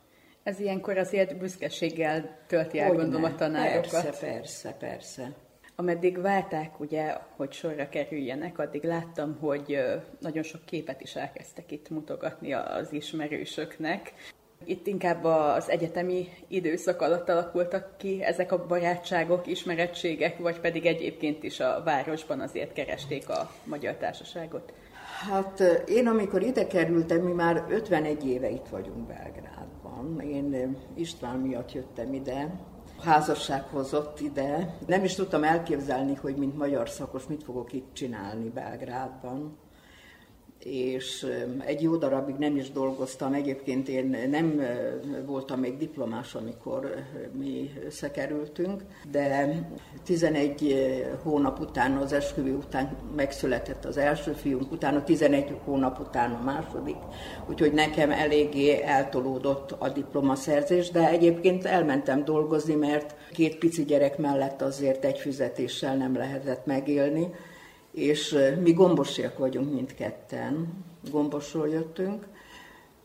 Ez ilyenkor azért büszkeséggel tölti el, gondolom, a tanárokat. Persze, persze, persze. Ameddig várták, ugye, hogy sorra kerüljenek, addig láttam, hogy nagyon sok képet is elkezdtek itt mutogatni az ismerősöknek. Itt inkább az egyetemi időszak alatt alakultak ki ezek a barátságok, ismerettségek, vagy pedig egyébként is a városban azért keresték a magyar társaságot? Hát én amikor ide kerültem, mi már 51 éve itt vagyunk Belgrádban. Én István miatt jöttem ide, házasság hozott ide. Nem is tudtam elképzelni, hogy mint magyar szakos mit fogok itt csinálni Belgrádban és egy jó darabig nem is dolgoztam. Egyébként én nem voltam még diplomás, amikor mi összekerültünk, de 11 hónap után, az esküvő után megszületett az első fiunk, utána 11 hónap után a második, úgyhogy nekem eléggé eltolódott a diplomaszerzés, de egyébként elmentem dolgozni, mert két pici gyerek mellett azért egy fizetéssel nem lehetett megélni és mi gombosiak vagyunk mindketten, gombosról jöttünk,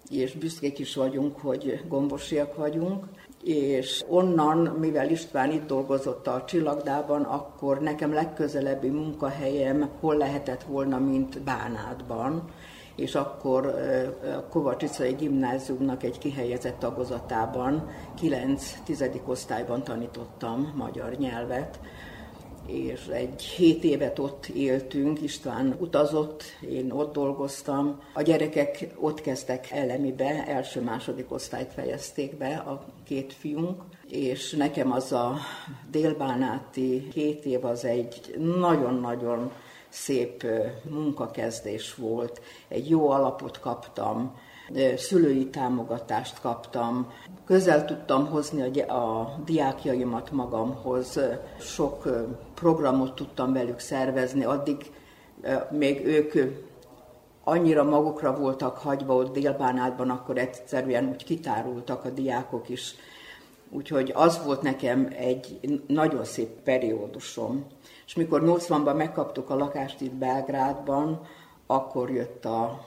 és büszkék is vagyunk, hogy gombosiak vagyunk, és onnan, mivel István itt dolgozott a Csillagdában, akkor nekem legközelebbi munkahelyem hol lehetett volna, mint Bánátban, és akkor a Kovacsicai Gimnáziumnak egy kihelyezett tagozatában, 9-10. osztályban tanítottam magyar nyelvet, és egy hét évet ott éltünk, István utazott, én ott dolgoztam. A gyerekek ott kezdtek elemibe, első-második osztályt fejezték be a két fiunk, és nekem az a délbánáti két év az egy nagyon-nagyon szép munkakezdés volt. Egy jó alapot kaptam, szülői támogatást kaptam, közel tudtam hozni a, a diákjaimat magamhoz, sok programot tudtam velük szervezni, addig még ők annyira magukra voltak hagyva ott Délbánátban, akkor egyszerűen úgy kitárultak a diákok is. Úgyhogy az volt nekem egy nagyon szép periódusom. És mikor 80-ban megkaptuk a lakást itt Belgrádban, akkor jött a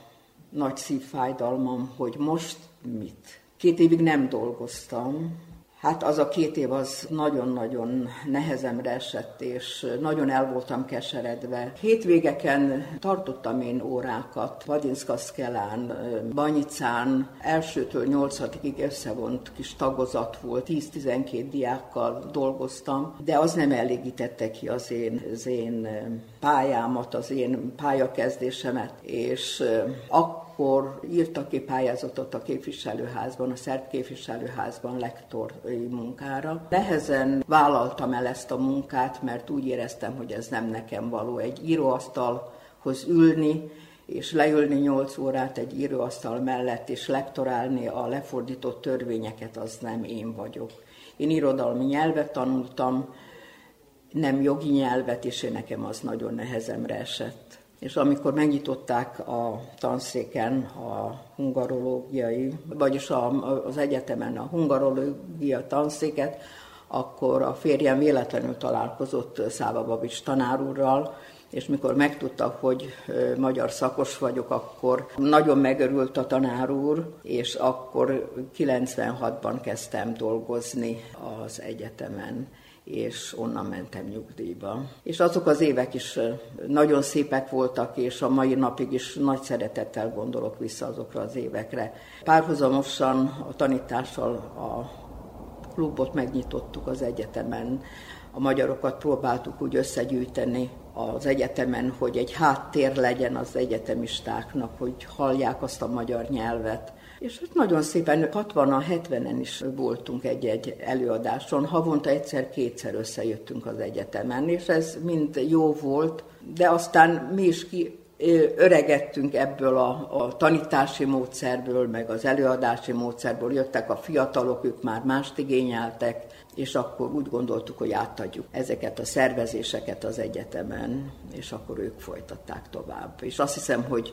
nagy szívfájdalmam, hogy most mit. Két évig nem dolgoztam, Hát az a két év az nagyon-nagyon nehezemre esett, és nagyon el voltam keseredve. Hétvégeken tartottam én órákat, Vadinszkaszkelán, Banyicán, elsőtől nyolcadikig összevont kis tagozat volt, 10-12 diákkal dolgoztam, de az nem elégítette ki az én, az én pályámat, az én pályakezdésemet, és akkor akkor írtak ki pályázatot a képviselőházban, a szerb képviselőházban lektori munkára. Nehezen vállaltam el ezt a munkát, mert úgy éreztem, hogy ez nem nekem való. Egy íróasztalhoz ülni, és leülni 8 órát egy íróasztal mellett, és lektorálni a lefordított törvényeket, az nem én vagyok. Én irodalmi nyelvet tanultam, nem jogi nyelvet, és én nekem az nagyon nehezemre esett és amikor megnyitották a tanszéken a hungarológiai, vagyis a, az egyetemen a hungarológia tanszéket, akkor a férjem véletlenül találkozott Száva Babics tanárúrral, és mikor megtudta, hogy magyar szakos vagyok, akkor nagyon megörült a tanár úr, és akkor 96-ban kezdtem dolgozni az egyetemen és onnan mentem nyugdíjba. És azok az évek is nagyon szépek voltak, és a mai napig is nagy szeretettel gondolok vissza azokra az évekre. Párhuzamosan a tanítással a klubot megnyitottuk az egyetemen, a magyarokat próbáltuk úgy összegyűjteni az egyetemen, hogy egy háttér legyen az egyetemistáknak, hogy hallják azt a magyar nyelvet. És ott nagyon szépen 60 70-en is voltunk egy-egy előadáson, havonta egyszer-kétszer összejöttünk az egyetemen, és ez mind jó volt, de aztán mi is ki öregettünk ebből a, a tanítási módszerből, meg az előadási módszerből, jöttek a fiatalok, ők már mást igényeltek, és akkor úgy gondoltuk, hogy átadjuk ezeket a szervezéseket az egyetemen, és akkor ők folytatták tovább. És azt hiszem, hogy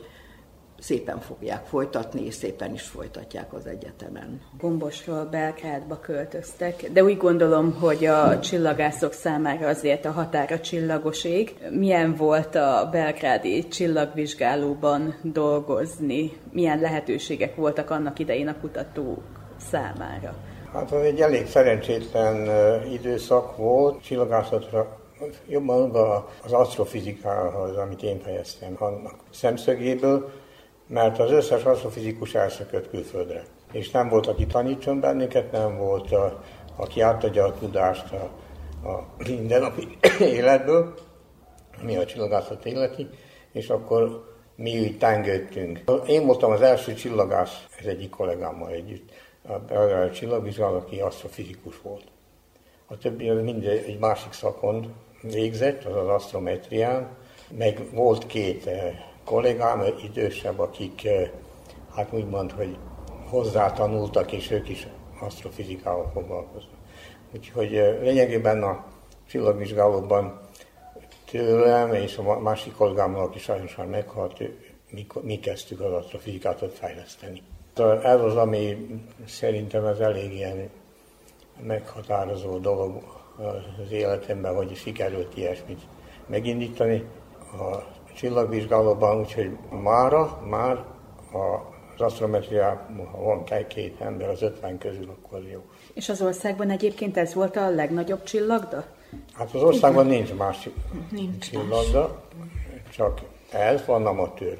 szépen fogják folytatni, és szépen is folytatják az egyetemen. Gombosról Belgrádba költöztek, de úgy gondolom, hogy a csillagászok számára azért a határa csillagos ég. Milyen volt a belgrádi csillagvizsgálóban dolgozni? Milyen lehetőségek voltak annak idején a kutatók számára? Hát az egy elég szerencsétlen időszak volt, csillagászatra jobban az asztrofizikához, amit én fejeztem annak szemszögéből, mert az összes asztrofizikus elszökött külföldre. És nem volt, aki tanítson bennünket, nem volt, a, aki átadja a tudást a, a mindennapi életből, mi a csillagászat életi, és akkor mi úgy tengődtünk. Én voltam az első csillagász, ez egyik kollégámmal együtt, a csillagvizsgáló, aki asztrofizikus volt. A többi az mind egy másik szakon végzett, az az asztrometrián, meg volt két eh, kollégám, idősebb, akik eh, hát úgymond, hogy hozzá tanultak, és ők is asztrofizikával foglalkoznak. Úgyhogy eh, lényegében a csillagvizsgálóban tőlem és a másik kollégámmal, aki sajnos már meghalt, mi, mi kezdtük az asztrofizikát ott fejleszteni. Ez az, ami szerintem ez elég ilyen meghatározó dolog az életemben, hogy sikerült ilyesmit megindítani a csillagvizsgálóban, úgyhogy mára, már az asztrometriában, ha van két ember az 50 közül, akkor jó. És az országban egyébként ez volt a legnagyobb csillagda? Hát az országban nincs más nincs csillagda, csak ez van amatőr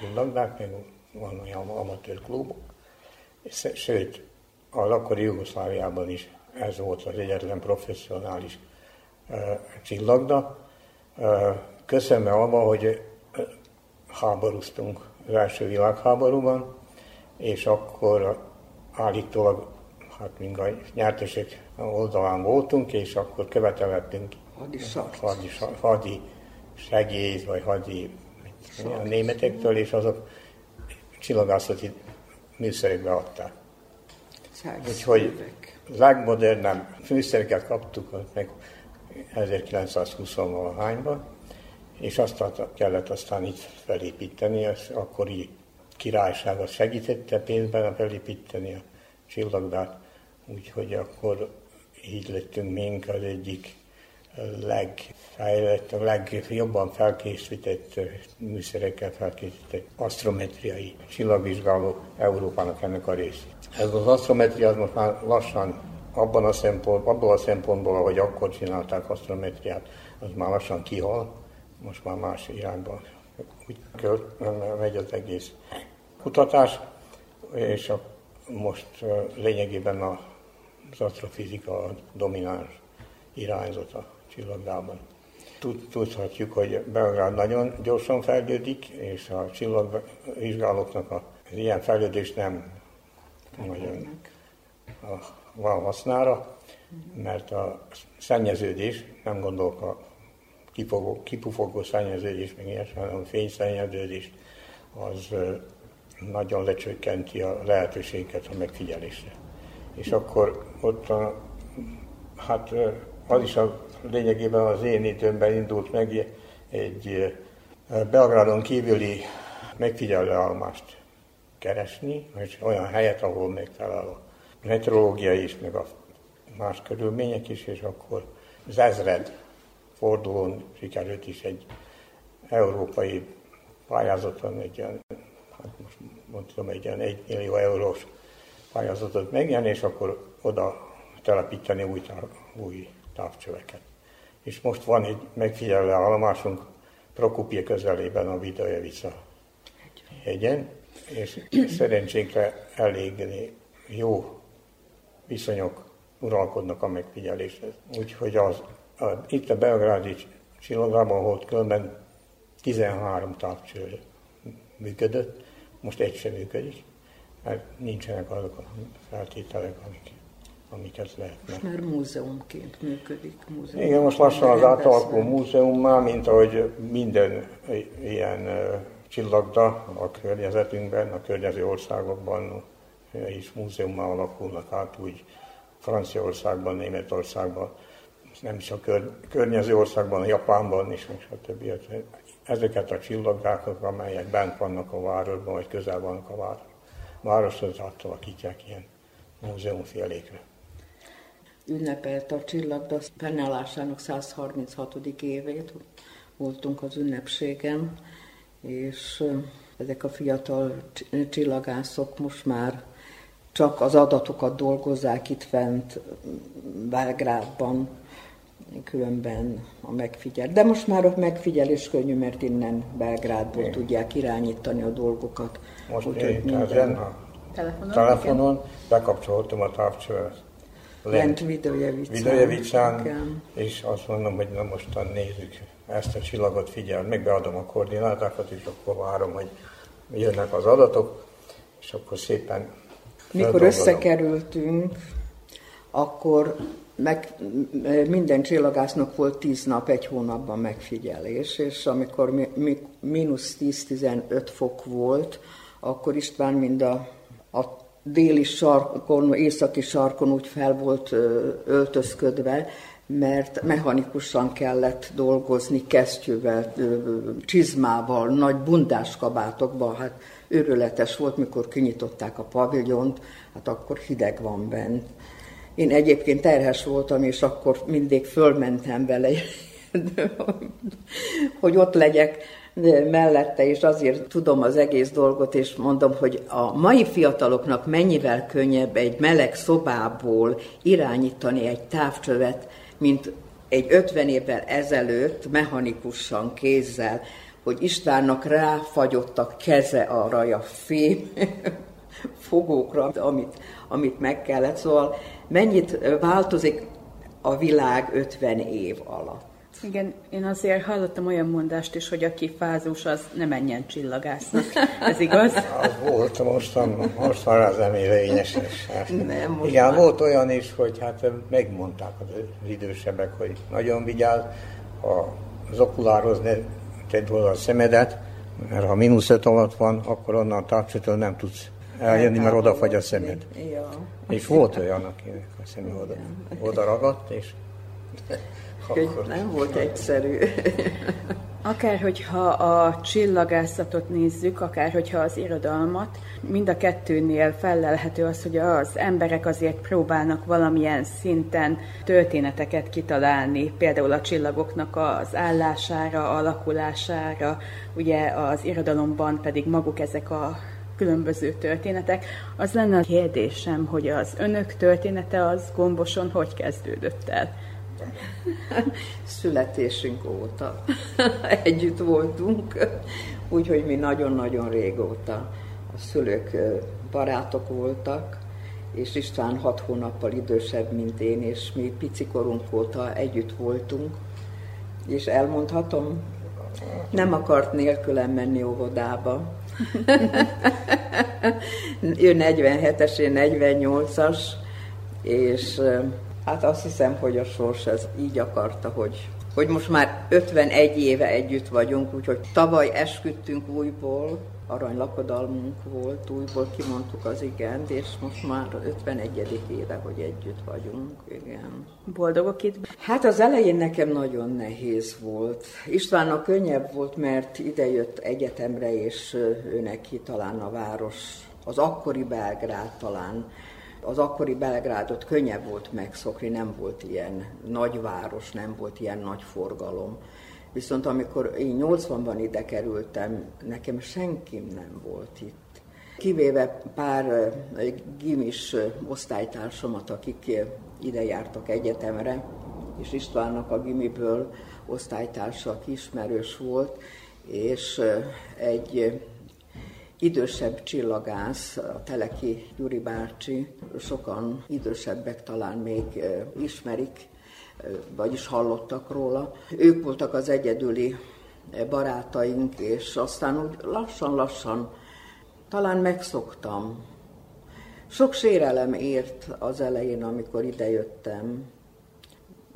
csillagdák, meg van olyan amatőr klubok. Sőt, az akkori Jugoszláviában is ez volt az egyetlen professzionális uh, csillagda. Uh, köszönve abba, hogy háborúztunk az első világháborúban, és akkor állítólag, hát mind a nyertesek oldalán voltunk, és akkor követelettünk hadi, hadi segélyt, vagy hadi a németektől, és azok csillagászati műszerekbe adták. Úgyhogy legmodernebb fűszereket kaptuk meg 1920-valahányban, és azt kellett aztán itt felépíteni, az akkori királyság az segítette pénzben felépíteni a csillagdát, úgyhogy akkor így lettünk mink az egyik legfejlett, a legjobban felkészített műszerekkel felkészített asztrometriai csillagvizsgáló Európának ennek a része. Ez az asztrometria az most már lassan abban a szempont, abban a szempontból, ahogy akkor csinálták asztrometriát, az már lassan kihal, most már más irányba úgy megy az egész kutatás, és a, most lényegében az asztrofizika a domináns irányzat a csillagdában. Tudhatjuk, hogy Belgrád nagyon gyorsan fejlődik, és a csillagvizsgálóknak az ilyen fejlődés nem nagyon van hasznára, mert a szennyeződés, nem gondolok a kipufogó, kipufogó szennyeződés, meg ilyesmi, fényszennyeződés, az nagyon lecsökkenti a lehetőséget a megfigyelésre. És akkor ott a, hát az is a lényegében az én időmben indult meg egy Belgrádon kívüli megfigyelő állomást keresni, és olyan helyet, ahol megtalál a meteorológia is, meg a más körülmények is, és akkor az ezred fordulón sikerült is egy európai pályázaton egy ilyen, hát most mondtam, egy ilyen 1 millió eurós pályázatot megnyerni, és akkor oda telepíteni új, új távcsöveket. És most van egy megfigyelő állomásunk Prokupje közelében a Vidajevica hegyen, és szerencsénkre elég jó viszonyok uralkodnak a megfigyeléshez. Úgyhogy az, a, itt a belgrádi csillagában volt különben 13 távcső működött, most egy sem működik, mert nincsenek azok a feltételek, amik amiket lehetne. Most már múzeumként működik. Múzeum. Igen, most lassan az átalakul múzeummá, mint ahogy minden ilyen csillagda a környezetünkben, a környező országokban is múzeummá alakulnak át, úgy Franciaországban, Németországban, nem is a kör, környező országban, Japánban is, és a többi. ezeket a csillagrákat, amelyek bent vannak a városban, vagy közel vannak a város, városhoz átalakítják ilyen múzeumfélékre. Ünnepelt a csillagdasz fennállásának 136. évét, voltunk az ünnepségen, és ezek a fiatal csillagászok most már csak az adatokat dolgozzák itt fent Belgrádban, különben a megfigyel. De most már a megfigyelés könnyű, mert innen Belgrádból Igen. tudják irányítani a dolgokat. Most Úgy, én minden... a telefonon, telefonon bekapcsoltam a távcsövet. Lent Vidojevicán. Vidojevicán, és azt mondom, hogy na mostan nézzük ezt a csillagot, figyel, meg beadom a koordinátákat, és akkor várom, hogy jönnek az adatok, és akkor szépen Mikor összekerültünk, akkor meg, minden csillagásznak volt tíz nap, egy hónapban megfigyelés, és amikor mi, mi, mínusz 10-15 fok volt, akkor István mind a, a déli sarkon, északi sarkon úgy fel volt öltözködve, mert mechanikusan kellett dolgozni kesztyűvel, csizmával, nagy bundás kabátokban. Hát őrületes volt, mikor kinyitották a paviljont, hát akkor hideg van bent. Én egyébként terhes voltam, és akkor mindig fölmentem vele, hogy ott legyek mellette, és azért tudom az egész dolgot, és mondom, hogy a mai fiataloknak mennyivel könnyebb egy meleg szobából irányítani egy távcsövet, mint egy 50 évvel ezelőtt mechanikusan kézzel, hogy Istvánnak ráfagyott a keze arra a fém fogókra, amit, amit meg kellett. Szóval mennyit változik a világ 50 év alatt. Igen, én azért hallottam olyan mondást is, hogy aki fázós, az ne menjen csillagásznak. Ez igaz? Az volt, mostan, most van az emélényes. Nem, most Igen, már... volt olyan is, hogy hát megmondták az idősebbek, hogy nagyon vigyázz, az okulárhoz ne tedd oda a szemedet, mert ha mínusz öt alatt van, akkor onnan a nem tudsz eljönni, mert odafagy a szemed. Ja. És volt olyan, akinek a szemed oda, oda ragadt, és akkor nem volt egyszerű. Akár hogyha a csillagászatot nézzük, akár hogyha az irodalmat, mind a kettőnél fellelhető az, hogy az emberek azért próbálnak valamilyen szinten történeteket kitalálni, például a csillagoknak az állására, alakulására, ugye az irodalomban pedig maguk ezek a különböző történetek. Az lenne a kérdésem, hogy az önök története az gomboson hogy kezdődött el? Születésünk óta együtt voltunk, úgyhogy mi nagyon-nagyon régóta a szülők barátok voltak, és István hat hónappal idősebb, mint én, és mi picikorunk óta együtt voltunk, és elmondhatom, nem akart nélkülem menni óvodába. ő 47-es, én 48-as, és Hát azt hiszem, hogy a sors ez így akarta, hogy, hogy most már 51 éve együtt vagyunk, úgyhogy tavaly esküdtünk újból, aranylakodalmunk volt, újból kimondtuk az igent, és most már 51. éve, hogy együtt vagyunk, igen. Boldogok itt? Hát az elején nekem nagyon nehéz volt. Istvánnak könnyebb volt, mert idejött egyetemre, és ő neki talán a város, az akkori Belgrád talán az akkori Belgrádot könnyebb volt megszokni, nem volt ilyen nagyváros, nem volt ilyen nagy forgalom. Viszont amikor én 80-ban ide kerültem, nekem senki nem volt itt. Kivéve pár gimis osztálytársamat, akik ide jártak egyetemre, és Istvánnak a gimiből osztálytársa ismerős volt, és egy idősebb csillagász, a Teleki Gyuri bácsi, sokan idősebbek talán még ismerik, vagyis hallottak róla. Ők voltak az egyedüli barátaink, és aztán úgy lassan-lassan talán megszoktam. Sok sérelem ért az elején, amikor idejöttem.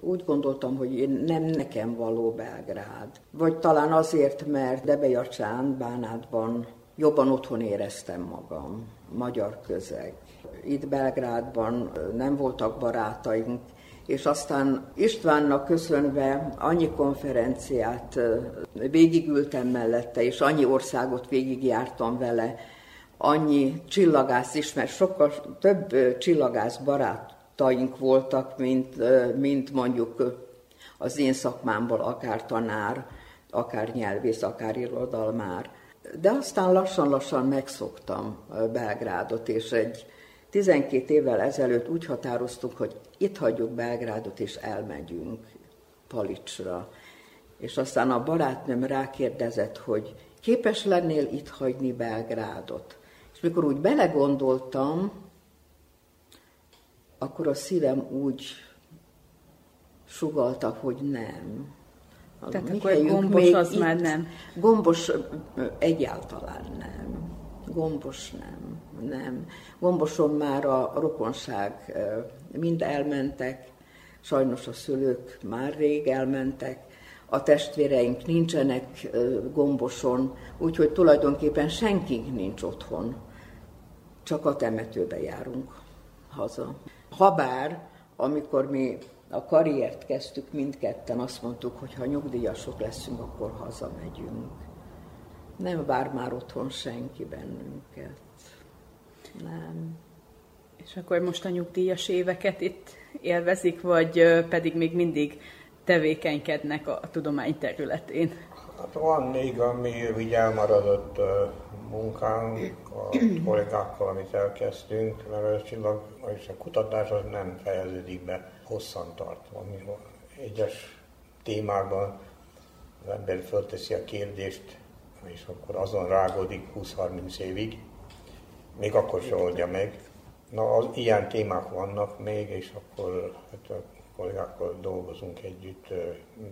Úgy gondoltam, hogy nem nekem való Belgrád. Vagy talán azért, mert Debejacsán, Bánátban jobban otthon éreztem magam, magyar közeg. Itt Belgrádban nem voltak barátaink, és aztán Istvánnak köszönve annyi konferenciát végigültem mellette, és annyi országot végigjártam vele, annyi csillagász is, mert sokkal több csillagász barátaink voltak, mint, mint mondjuk az én szakmámból akár tanár, akár nyelvész, akár irodalmár. De aztán lassan-lassan megszoktam Belgrádot, és egy 12 évvel ezelőtt úgy határoztuk, hogy itt hagyjuk Belgrádot, és elmegyünk Palicsra. És aztán a barátnőm rákérdezett, hogy képes lennél itt hagyni Belgrádot. És mikor úgy belegondoltam, akkor a szívem úgy sugalta, hogy nem. Tehát akkor gombos az itt, már nem? Gombos egyáltalán nem. Gombos nem, nem. Gomboson már a rokonság mind elmentek, sajnos a szülők már rég elmentek, a testvéreink nincsenek gomboson, úgyhogy tulajdonképpen senki nincs otthon, csak a temetőbe járunk haza. Habár, amikor mi a karriert kezdtük mindketten, azt mondtuk, hogy ha nyugdíjasok leszünk, akkor hazamegyünk. Nem vár már otthon senki bennünket. Nem. És akkor most a nyugdíjas éveket itt élvezik, vagy pedig még mindig tevékenykednek a tudomány területén? Hát van még, ami így elmaradott munkánk a kollégákkal, amit elkezdtünk, mert a csillag és a kutatás az nem fejeződik be, hosszan tart. Ami egyes témákban az ember fölteszi a kérdést, és akkor azon rágódik 20-30 évig, még akkor se oldja meg. Na, az, ilyen témák vannak még, és akkor hát a kollégákkal dolgozunk együtt,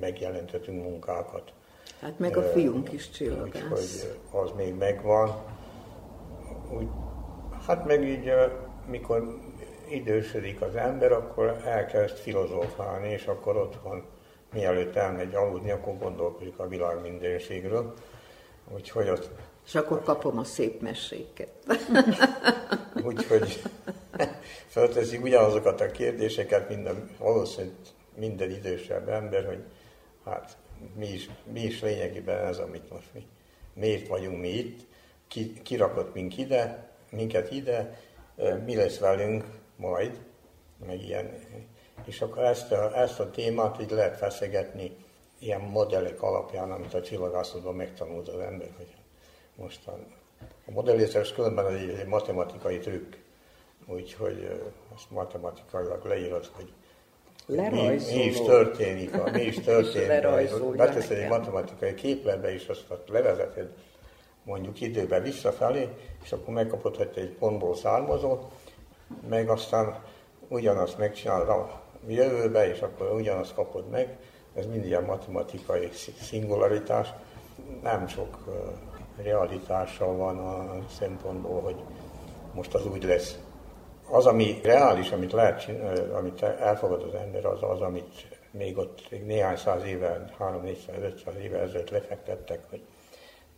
megjelentetünk munkákat. Hát meg a fiunk is csillagász. Úgyhogy az még megvan. Úgy, hát meg így, mikor idősödik az ember, akkor elkezd filozófálni, és akkor otthon, mielőtt elmegy aludni, akkor gondolkodik a világ mindenségről. Úgyhogy ott és akkor kapom a szép meséket. Úgyhogy felteszik ugyanazokat a kérdéseket, minden, valószínűleg minden idősebb ember, hogy hát mi is, mi is lényegében ez, amit most mi, miért vagyunk mi itt, ki, kirakott mink ide, minket ide, mi lesz velünk majd, meg ilyen. És akkor ezt a, ezt a témát így lehet feszegetni ilyen modellek alapján, amit a csillagászatban megtanult az ember, hogy mostan. A modellizás különben egy, egy matematikai trükk, úgyhogy azt matematikailag leírod, hogy mi, mi is történik, a, mi is történik. Beteszed egy matematikai képletbe, és azt levezeted mondjuk időbe visszafelé, és akkor megkapod, hogy egy pontból származó, meg aztán ugyanazt megcsinálod a jövőbe, és akkor ugyanazt kapod meg. Ez mind ilyen matematikai szingularitás. Nem sok realitással van a szempontból, hogy most az úgy lesz. Az, ami reális, amit lehet amit elfogad az ember, az az, amit még ott még néhány száz éve, 3-400-500 éve ezelőtt lefektettek, hogy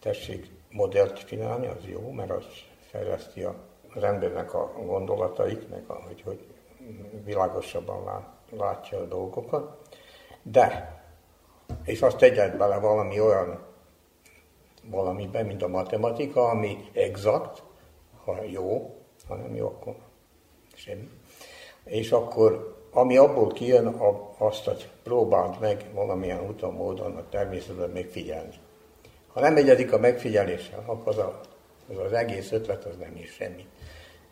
tessék modellt csinálni, az jó, mert az fejleszti az embernek a gondolatait, meg a, hogy, világosabban látja a dolgokat. De, és azt tegyed bele valami olyan valamiben, mint a matematika, ami exakt, ha jó, ha nem jó, akkor semmi. És akkor, ami abból kijön, azt hogy próbáld meg valamilyen úton, módon a természetben megfigyelni. Ha nem egyedik a megfigyeléssel, akkor az, a, az, az egész ötlet az nem is semmi.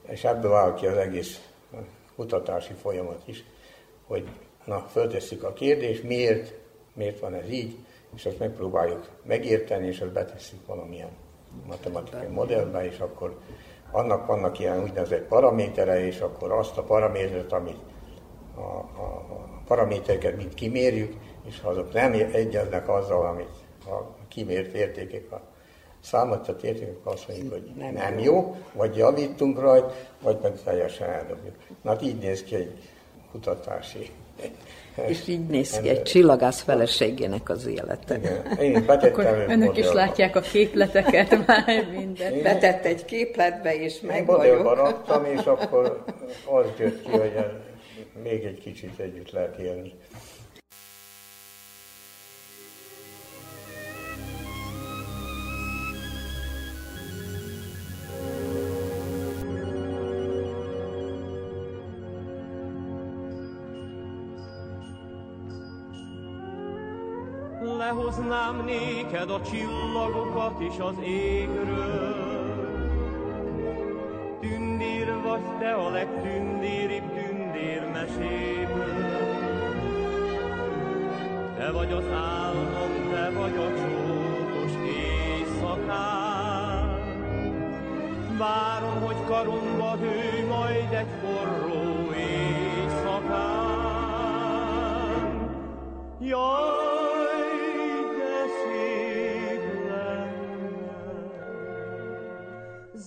És ebből áll ki az egész kutatási folyamat is, hogy na, föltesszük a kérdést, miért, miért van ez így, és azt megpróbáljuk megérteni, és azt betesszük valamilyen matematikai modellbe, és akkor annak vannak ilyen úgynevezett paramétere, és akkor azt a paramétert, amit a, a, a paramétereket mind kimérjük, és ha azok nem egyeznek azzal, amit a kimért értékek a számadtat értékek azt mondjuk, hogy nem, nem jó. jó, vagy javítunk rajta, vagy meg teljesen eldobjuk. Na hát így néz ki egy kutatási és így néz ki egy csillagász feleségének az élete. Igen. Én Akkor önök is látják a képleteket már minden. Én Betett egy képletbe, és meg vagyok. raktam, és akkor az jött ki, hogy még egy kicsit együtt lehet élni. Lehoznám néked a csillagokat is az égről. Tündér vagy te a legtündéribb tündér meséből. Te vagy az álmom, te vagy a csókos éjszakán. Várom, hogy karomba hő majd egy forró éjszakán. Jaj,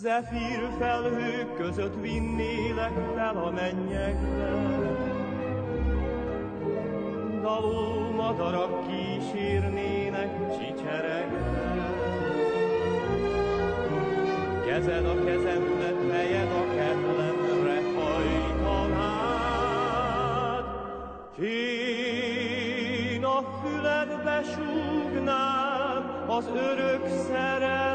Zefír felhők között vinnélek fel a mennyekbe. Daló madarak kísérnének csicseregve. Kezed a kezembe, helyed a kedlemre hajtanád. Én a füledbe súgnám az örök szerelem.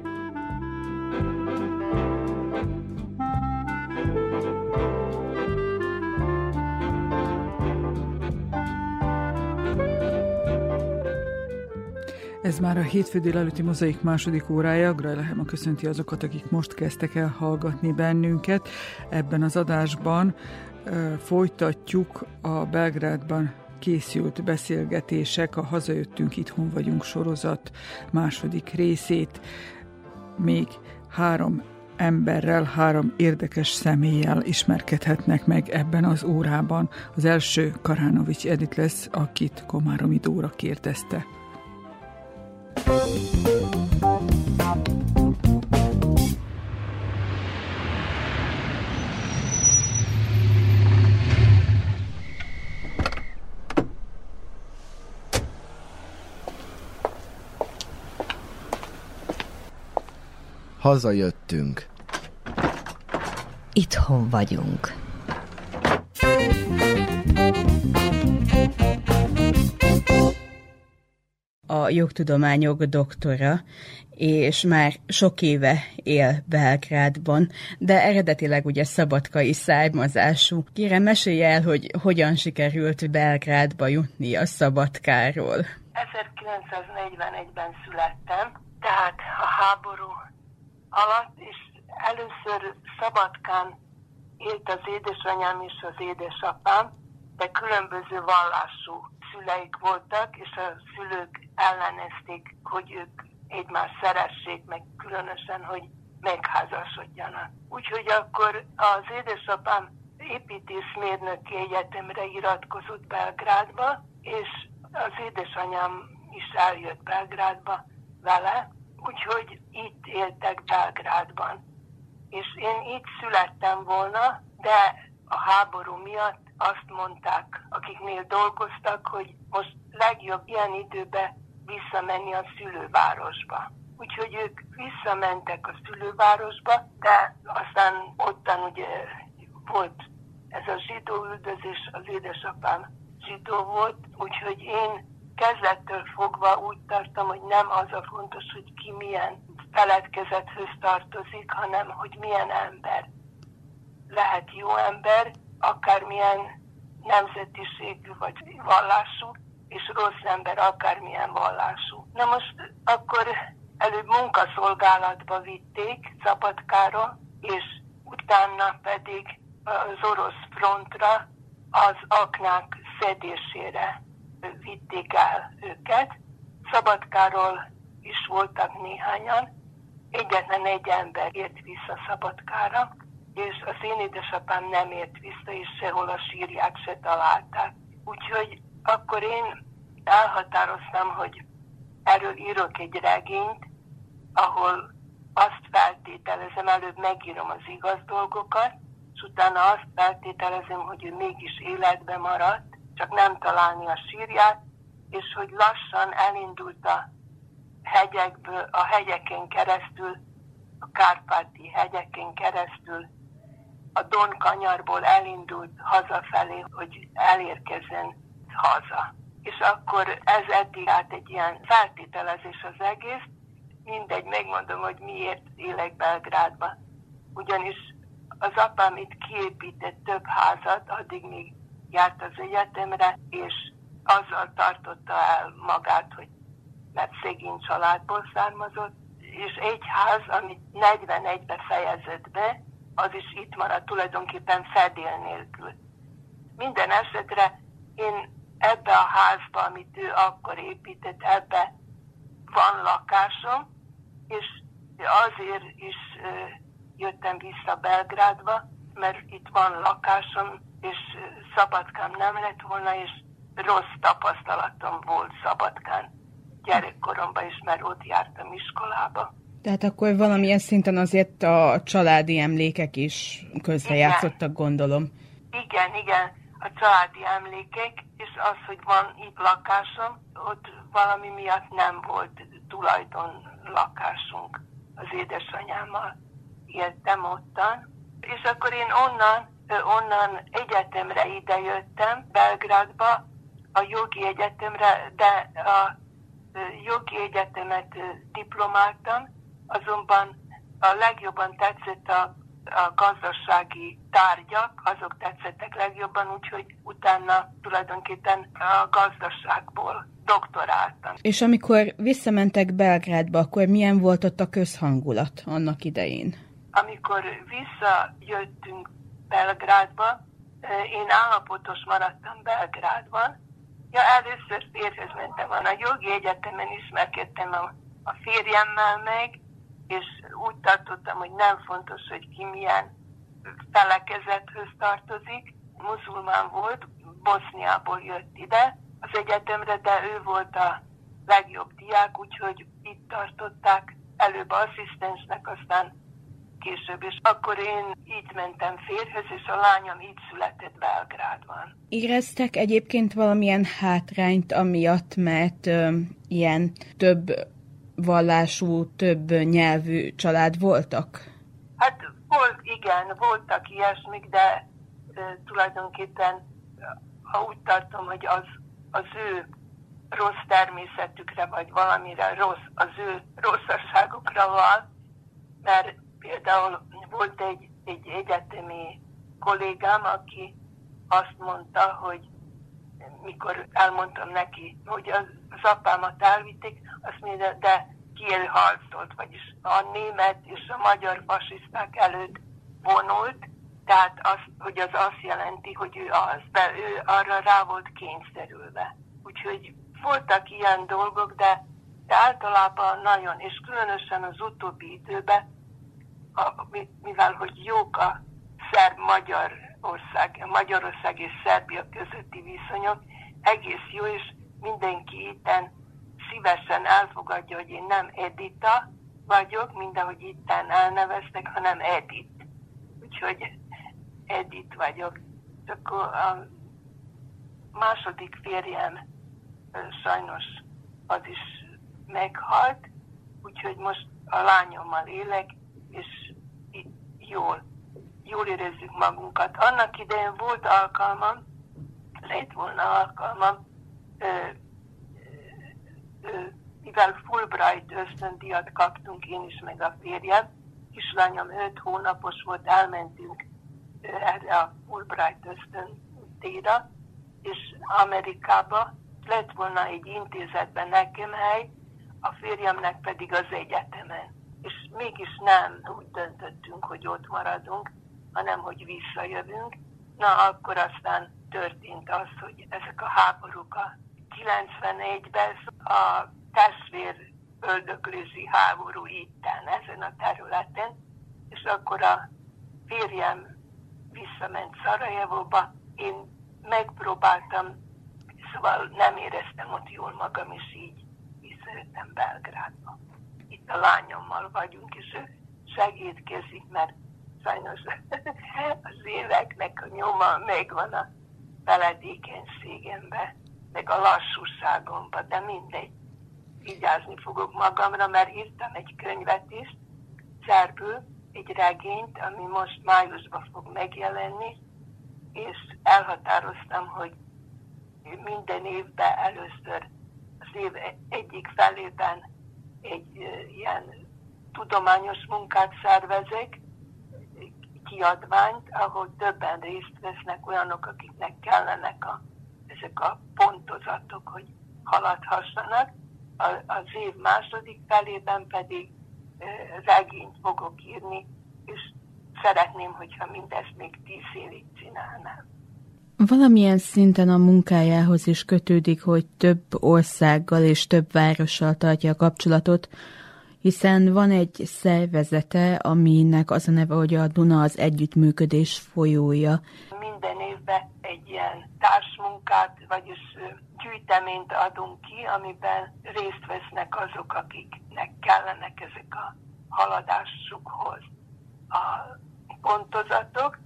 Ez már a hétfő délelőtti mozaik második órája. Grajlehema köszönti azokat, akik most kezdtek el hallgatni bennünket. Ebben az adásban uh, folytatjuk a Belgrádban készült beszélgetések, a Hazajöttünk, itthon vagyunk sorozat második részét. Még három emberrel, három érdekes személlyel ismerkedhetnek meg ebben az órában. Az első Karánovics Edith lesz, akit Komáromi Dóra kérdezte. Hazajöttünk. Itthon vagyunk. A jogtudományok doktora, és már sok éve él Belgrádban, de eredetileg ugye szabadkai származású. Kérem, mesélj el, hogy hogyan sikerült Belgrádba jutni a Szabadkáról. 1941-ben születtem, tehát a háború alatt, és először Szabadkán élt az édesanyám és az édesapám, de különböző vallású szüleik voltak, és a szülők ellenezték, hogy ők egymást szeressék, meg különösen, hogy megházasodjanak. Úgyhogy akkor az édesapám építészmérnöki egyetemre iratkozott Belgrádba, és az édesanyám is eljött Belgrádba vele, úgyhogy itt éltek Belgrádban. És én itt születtem volna, de a háború miatt azt mondták, akiknél dolgoztak, hogy most legjobb ilyen időben visszamenni a szülővárosba. Úgyhogy ők visszamentek a szülővárosba, de aztán ottan ugye volt ez a zsidó üldözés, az édesapám zsidó volt, úgyhogy én kezdettől fogva úgy tartom, hogy nem az a fontos, hogy ki milyen feledkezethez tartozik, hanem hogy milyen ember. Lehet jó ember, akármilyen nemzetiségű vagy vallású, és rossz ember akármilyen vallású. Na most akkor előbb munkaszolgálatba vitték Szabadkára, és utána pedig az orosz frontra az aknák szedésére vitték el őket. Szabadkáról is voltak néhányan, egyetlen egy ember ért vissza Szabadkára, és az én édesapám nem ért vissza, és sehol a sírját se találták. Úgyhogy akkor én elhatároztam, hogy erről írok egy regényt, ahol azt feltételezem, előbb megírom az igaz dolgokat, és utána azt feltételezem, hogy ő mégis életbe maradt, csak nem találni a sírját, és hogy lassan elindult a hegyekből, a hegyeken keresztül, a Kárpáti hegyeken keresztül, a Don kanyarból elindult hazafelé, hogy elérkezzen haza. És akkor ez eddig át egy ilyen feltételezés az egész, mindegy, megmondom, hogy miért élek Belgrádban. Ugyanis az apám itt kiépített több házat, addig még járt az egyetemre, és azzal tartotta el magát, hogy mert szegény családból származott, és egy ház, amit 41-ben fejezett be, az is itt maradt tulajdonképpen fedél nélkül. Minden esetre én ebbe a házba, amit ő akkor épített, ebbe van lakásom, és azért is jöttem vissza Belgrádba, mert itt van lakásom, és Szabadkán nem lett volna, és rossz tapasztalatom volt Szabadkán gyerekkoromban is, mert ott jártam iskolába. Tehát akkor valamilyen szinten azért a családi emlékek is közrejátszottak, gondolom. Igen, igen, a családi emlékek, és az, hogy van itt lakásom, ott valami miatt nem volt tulajdon lakásunk az édesanyámmal. Éltem ottan. És akkor én onnan, onnan egyetemre idejöttem, Belgrádba, a jogi egyetemre, de a jogi egyetemet diplomáltam, azonban a legjobban tetszett a, a gazdasági tárgyak, azok tetszettek legjobban, úgyhogy utána tulajdonképpen a gazdaságból doktoráltam. És amikor visszamentek Belgrádba, akkor milyen volt ott a közhangulat annak idején? Amikor visszajöttünk Belgrádba, én állapotos maradtam Belgrádban, Ja, először férhez mentem. A jogi egyetemen ismerkedtem a, a férjemmel meg, és úgy tartottam, hogy nem fontos, hogy ki milyen felekezethöz tartozik. Muzulmán volt, Boszniából jött ide az egyetemre, de ő volt a legjobb diák, úgyhogy itt tartották előbb asszisztensnek, aztán később, és akkor én így mentem férhez, és a lányom így született Belgrádban. Éreztek egyébként valamilyen hátrányt amiatt, mert ö, ilyen több vallású, több nyelvű család voltak? Hát volt, igen, voltak ilyesmik, de ö, tulajdonképpen ha úgy tartom, hogy az, az ő rossz természetükre, vagy valamire rossz, az ő rosszasságokra van, mert Például volt egy, egy egyetemi kollégám, aki azt mondta, hogy mikor elmondtam neki, hogy az, apámat elvitték, azt mondja, de ki harcolt, vagyis a német és a magyar fasiszták előtt vonult, tehát az, hogy az azt jelenti, hogy ő az, de ő arra rá volt kényszerülve. Úgyhogy voltak ilyen dolgok, de, de általában nagyon, és különösen az utóbbi időben a, mivel hogy jók a szerb-magyar ország, Magyarország és Szerbia közötti viszonyok, egész jó, és mindenki itten szívesen elfogadja, hogy én nem Edita vagyok, mindenhogy itten elneveztek, hanem Edit. Úgyhogy Edit vagyok. Akkor a második férjem sajnos az is meghalt, úgyhogy most a lányommal élek, és jól, jól érezzük magunkat. Annak idején volt alkalmam, lett volna alkalmam, ö, ö, mivel Fulbright ösztöndíjat kaptunk én is, meg a férjem, kislányom 5 hónapos volt, elmentünk erre a Fulbright ösztöndíjra, és Amerikába. Lett volna egy intézetben nekem hely, a férjemnek pedig az egyetemen. És mégis nem úgy döntöttünk, hogy ott maradunk, hanem hogy visszajövünk. Na, akkor aztán történt az, hogy ezek a háborúk a 91-ben a testvér öldöklőzi háború itten, ezen a területen, és akkor a férjem visszament Szarajevóba, én megpróbáltam, szóval nem éreztem ott jól magam, és így visszajöttem Belgrádba a lányommal vagyunk, és ő segítkezik, mert sajnos az éveknek a nyoma megvan a feledékenységembe, meg a lassúságomba, de mindegy. Vigyázni fogok magamra, mert írtam egy könyvet is, szerbül, egy regényt, ami most májusban fog megjelenni, és elhatároztam, hogy minden évben először az év egyik felében egy ilyen tudományos munkát szervezek, kiadványt, ahol többen részt vesznek olyanok, akiknek kellenek a, ezek a pontozatok, hogy haladhassanak. A, az év második felében pedig regényt fogok írni, és szeretném, hogyha mindezt még tíz évig csinálnám. Valamilyen szinten a munkájához is kötődik, hogy több országgal és több várossal tartja a kapcsolatot, hiszen van egy szervezete, aminek az a neve, hogy a Duna az együttműködés folyója. Minden évben egy ilyen társmunkát, vagyis gyűjteményt adunk ki, amiben részt vesznek azok, akiknek kellenek ezek a haladásukhoz a pontozatok,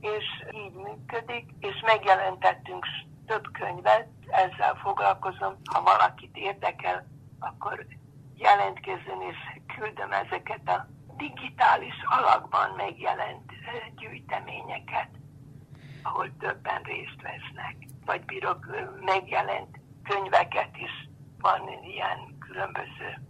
és így működik, és megjelentettünk több könyvet, ezzel foglalkozom. Ha valakit érdekel, akkor jelentkezzen, és küldöm ezeket a digitális alakban megjelent gyűjteményeket, ahol többen részt vesznek. Vagy bírok megjelent könyveket is, van ilyen különböző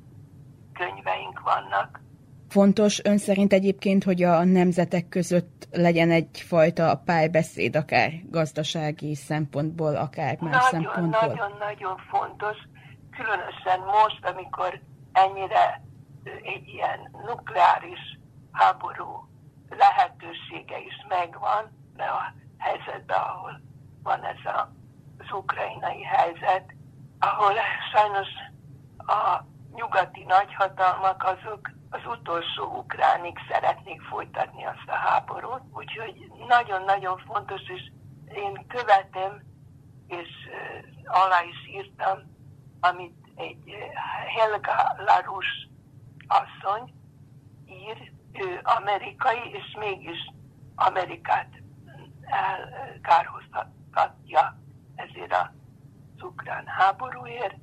könyveink vannak. Fontos ön szerint egyébként, hogy a nemzetek között legyen egyfajta párbeszéd, akár gazdasági szempontból, akár más nagyon, szempontból? Nagyon-nagyon fontos, különösen most, amikor ennyire egy ilyen nukleáris háború lehetősége is megvan, de a helyzetben, ahol van ez a, az ukrajnai helyzet, ahol sajnos a nyugati nagyhatalmak azok az utolsó ukránig szeretnék folytatni azt a háborút, úgyhogy nagyon-nagyon fontos, és én követem, és alá is írtam, amit egy Helga Larus asszony ír, ő amerikai, és mégis Amerikát elkárhoztatja ezért az ukrán háborúért,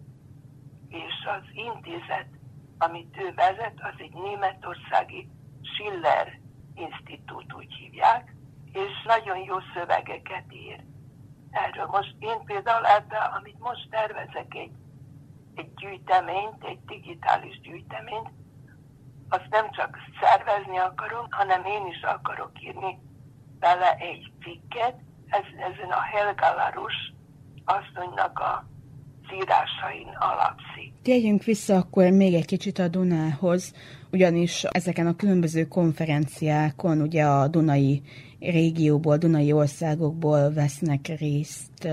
és az intézet, amit ő vezet, az egy németországi Schiller Institut, úgy hívják, és nagyon jó szövegeket ír erről. Most én például ebben, amit most tervezek, egy egy gyűjteményt, egy digitális gyűjteményt, azt nem csak szervezni akarom, hanem én is akarok írni bele egy cikket, ez, ezen a Helga Larus asszonynak a írásain alapszik. Térjünk vissza akkor még egy kicsit a Dunához, ugyanis ezeken a különböző konferenciákon ugye a Dunai régióból, Dunai országokból vesznek részt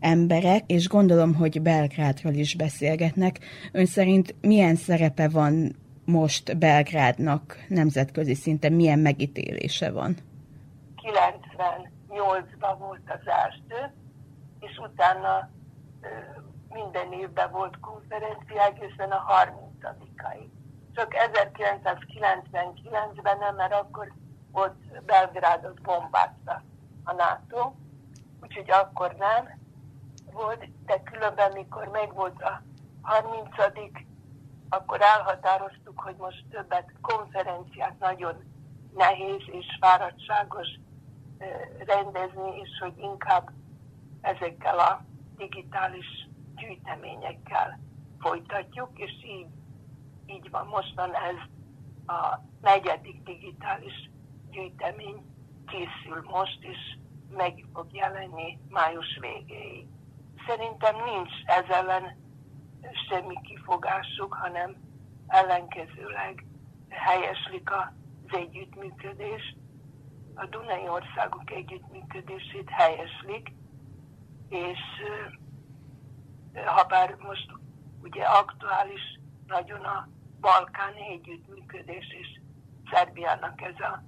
emberek, és gondolom, hogy Belgrádról is beszélgetnek. Ön szerint milyen szerepe van most Belgrádnak nemzetközi szinten, milyen megítélése van? 98-ban volt az első, és utána minden évben volt konferencia egészen a 30-ai. Csak 1999-ben nem, mert akkor volt Belgrádot bombázta a NATO, úgyhogy akkor nem volt, de különben, mikor megvolt a 30 akkor elhatároztuk, hogy most többet konferenciát nagyon nehéz és fáradtságos rendezni, és hogy inkább ezekkel a digitális gyűjteményekkel folytatjuk, és így, így van. Most van ez a negyedik digitális gyűjtemény, készül most, és meg fog jelenni május végéig szerintem nincs ez ellen semmi kifogásuk, hanem ellenkezőleg helyeslik az együttműködés. A Dunai országok együttműködését helyeslik, és ha bár most ugye aktuális nagyon a balkáni együttműködés, és Szerbiának ez a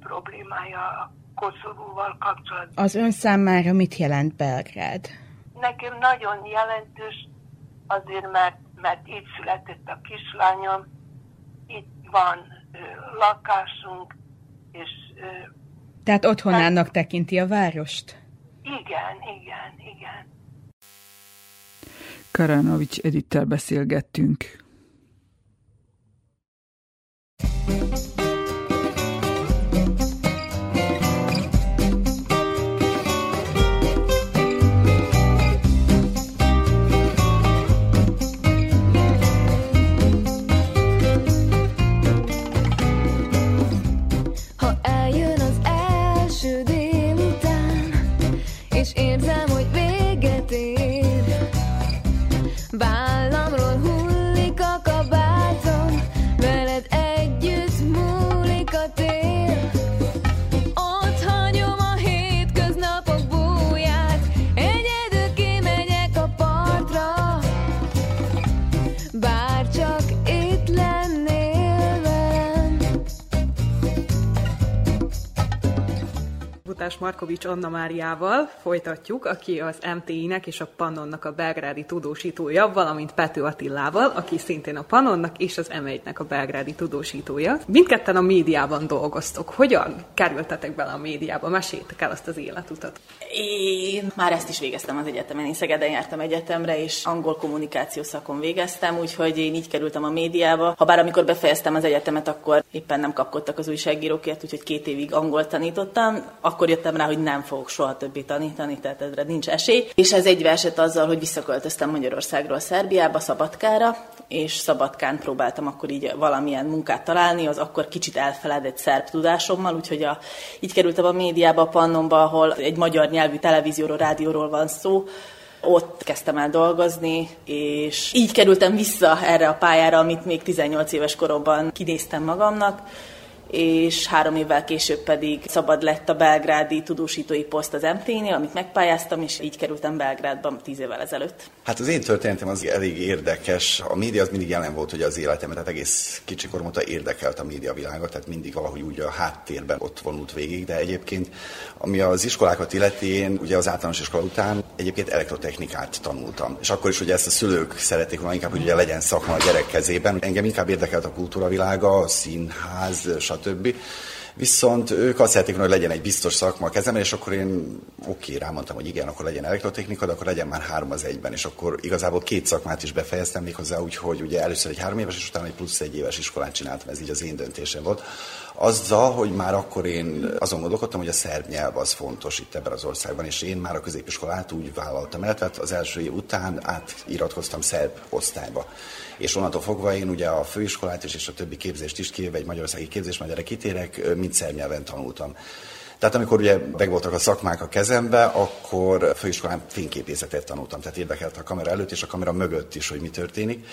problémája Koszovóval kapcsolatban. Az ön számára mit jelent Belgrád? Nekem nagyon jelentős, azért mert, mert itt született a kislányom, itt van lakásunk, és... Tehát otthonának tekinti a várost? Igen, igen, igen. Karanovics Edittel beszélgettünk. Markovics Anna Máriával folytatjuk, aki az MTI-nek és a Pannonnak a belgrádi tudósítója, valamint Pető Attillával, aki szintén a Pannonnak és az M1-nek a belgrádi tudósítója. Mindketten a médiában dolgoztok. Hogyan kerültetek bele a médiába? Meséljétek el azt az életutat. Én már ezt is végeztem az egyetemen. Én Szegeden jártam egyetemre, és angol kommunikáció szakon végeztem, úgyhogy én így kerültem a médiába. Habár amikor befejeztem az egyetemet, akkor éppen nem kapkodtak az újságírókért, úgyhogy két évig angol tanítottam. Akkor jöttem rá, hogy nem fogok soha többé tanítani, tehát ezre nincs esély. És ez egybe esett azzal, hogy visszaköltöztem Magyarországról Szerbiába, Szabadkára, és Szabadkán próbáltam akkor így valamilyen munkát találni, az akkor kicsit elfeledett szerb tudásommal, úgyhogy a, így kerültem a médiába, a Pannonba, ahol egy magyar nyelvű televízióról, rádióról van szó, ott kezdtem el dolgozni, és így kerültem vissza erre a pályára, amit még 18 éves koromban kinéztem magamnak és három évvel később pedig szabad lett a belgrádi tudósítói poszt az MT-nél, amit megpályáztam, és így kerültem Belgrádba tíz évvel ezelőtt. Hát az én történetem az elég érdekes. A média az mindig jelen volt hogy az életemben, tehát egész kicsi korom óta érdekelt a média világa, tehát mindig valahogy úgy a háttérben ott vonult végig, de egyébként ami az iskolákat illeti, én ugye az általános iskola után egyébként elektrotechnikát tanultam. És akkor is ugye ezt a szülők szerették volna inkább, hogy ugye legyen szakma a gyerek kezében. Engem inkább érdekelt a kultúra világa, a színház, stb. Viszont ők azt szerették, hogy legyen egy biztos szakma a kezemben, és akkor én oké, okay, rámondtam, hogy igen, akkor legyen elektrotechnika, de akkor legyen már három az egyben, és akkor igazából két szakmát is befejeztem méghozzá úgy, hogy ugye először egy három éves, és utána egy plusz egy éves iskolát csináltam, ez így az én döntésem volt. Azzal, hogy már akkor én azon gondolkodtam, hogy a szerb nyelv az fontos itt ebben az országban, és én már a középiskolát úgy vállaltam el, tehát az első év után átiratkoztam szerb osztályba és onnantól fogva én ugye a főiskolát is és a többi képzést is kivéve egy magyarországi képzés, majd erre kitérek, mind szernyelven tanultam. Tehát amikor ugye megvoltak a szakmák a kezembe, akkor főiskolán fényképészetet tanultam, tehát érdekelt a kamera előtt és a kamera mögött is, hogy mi történik.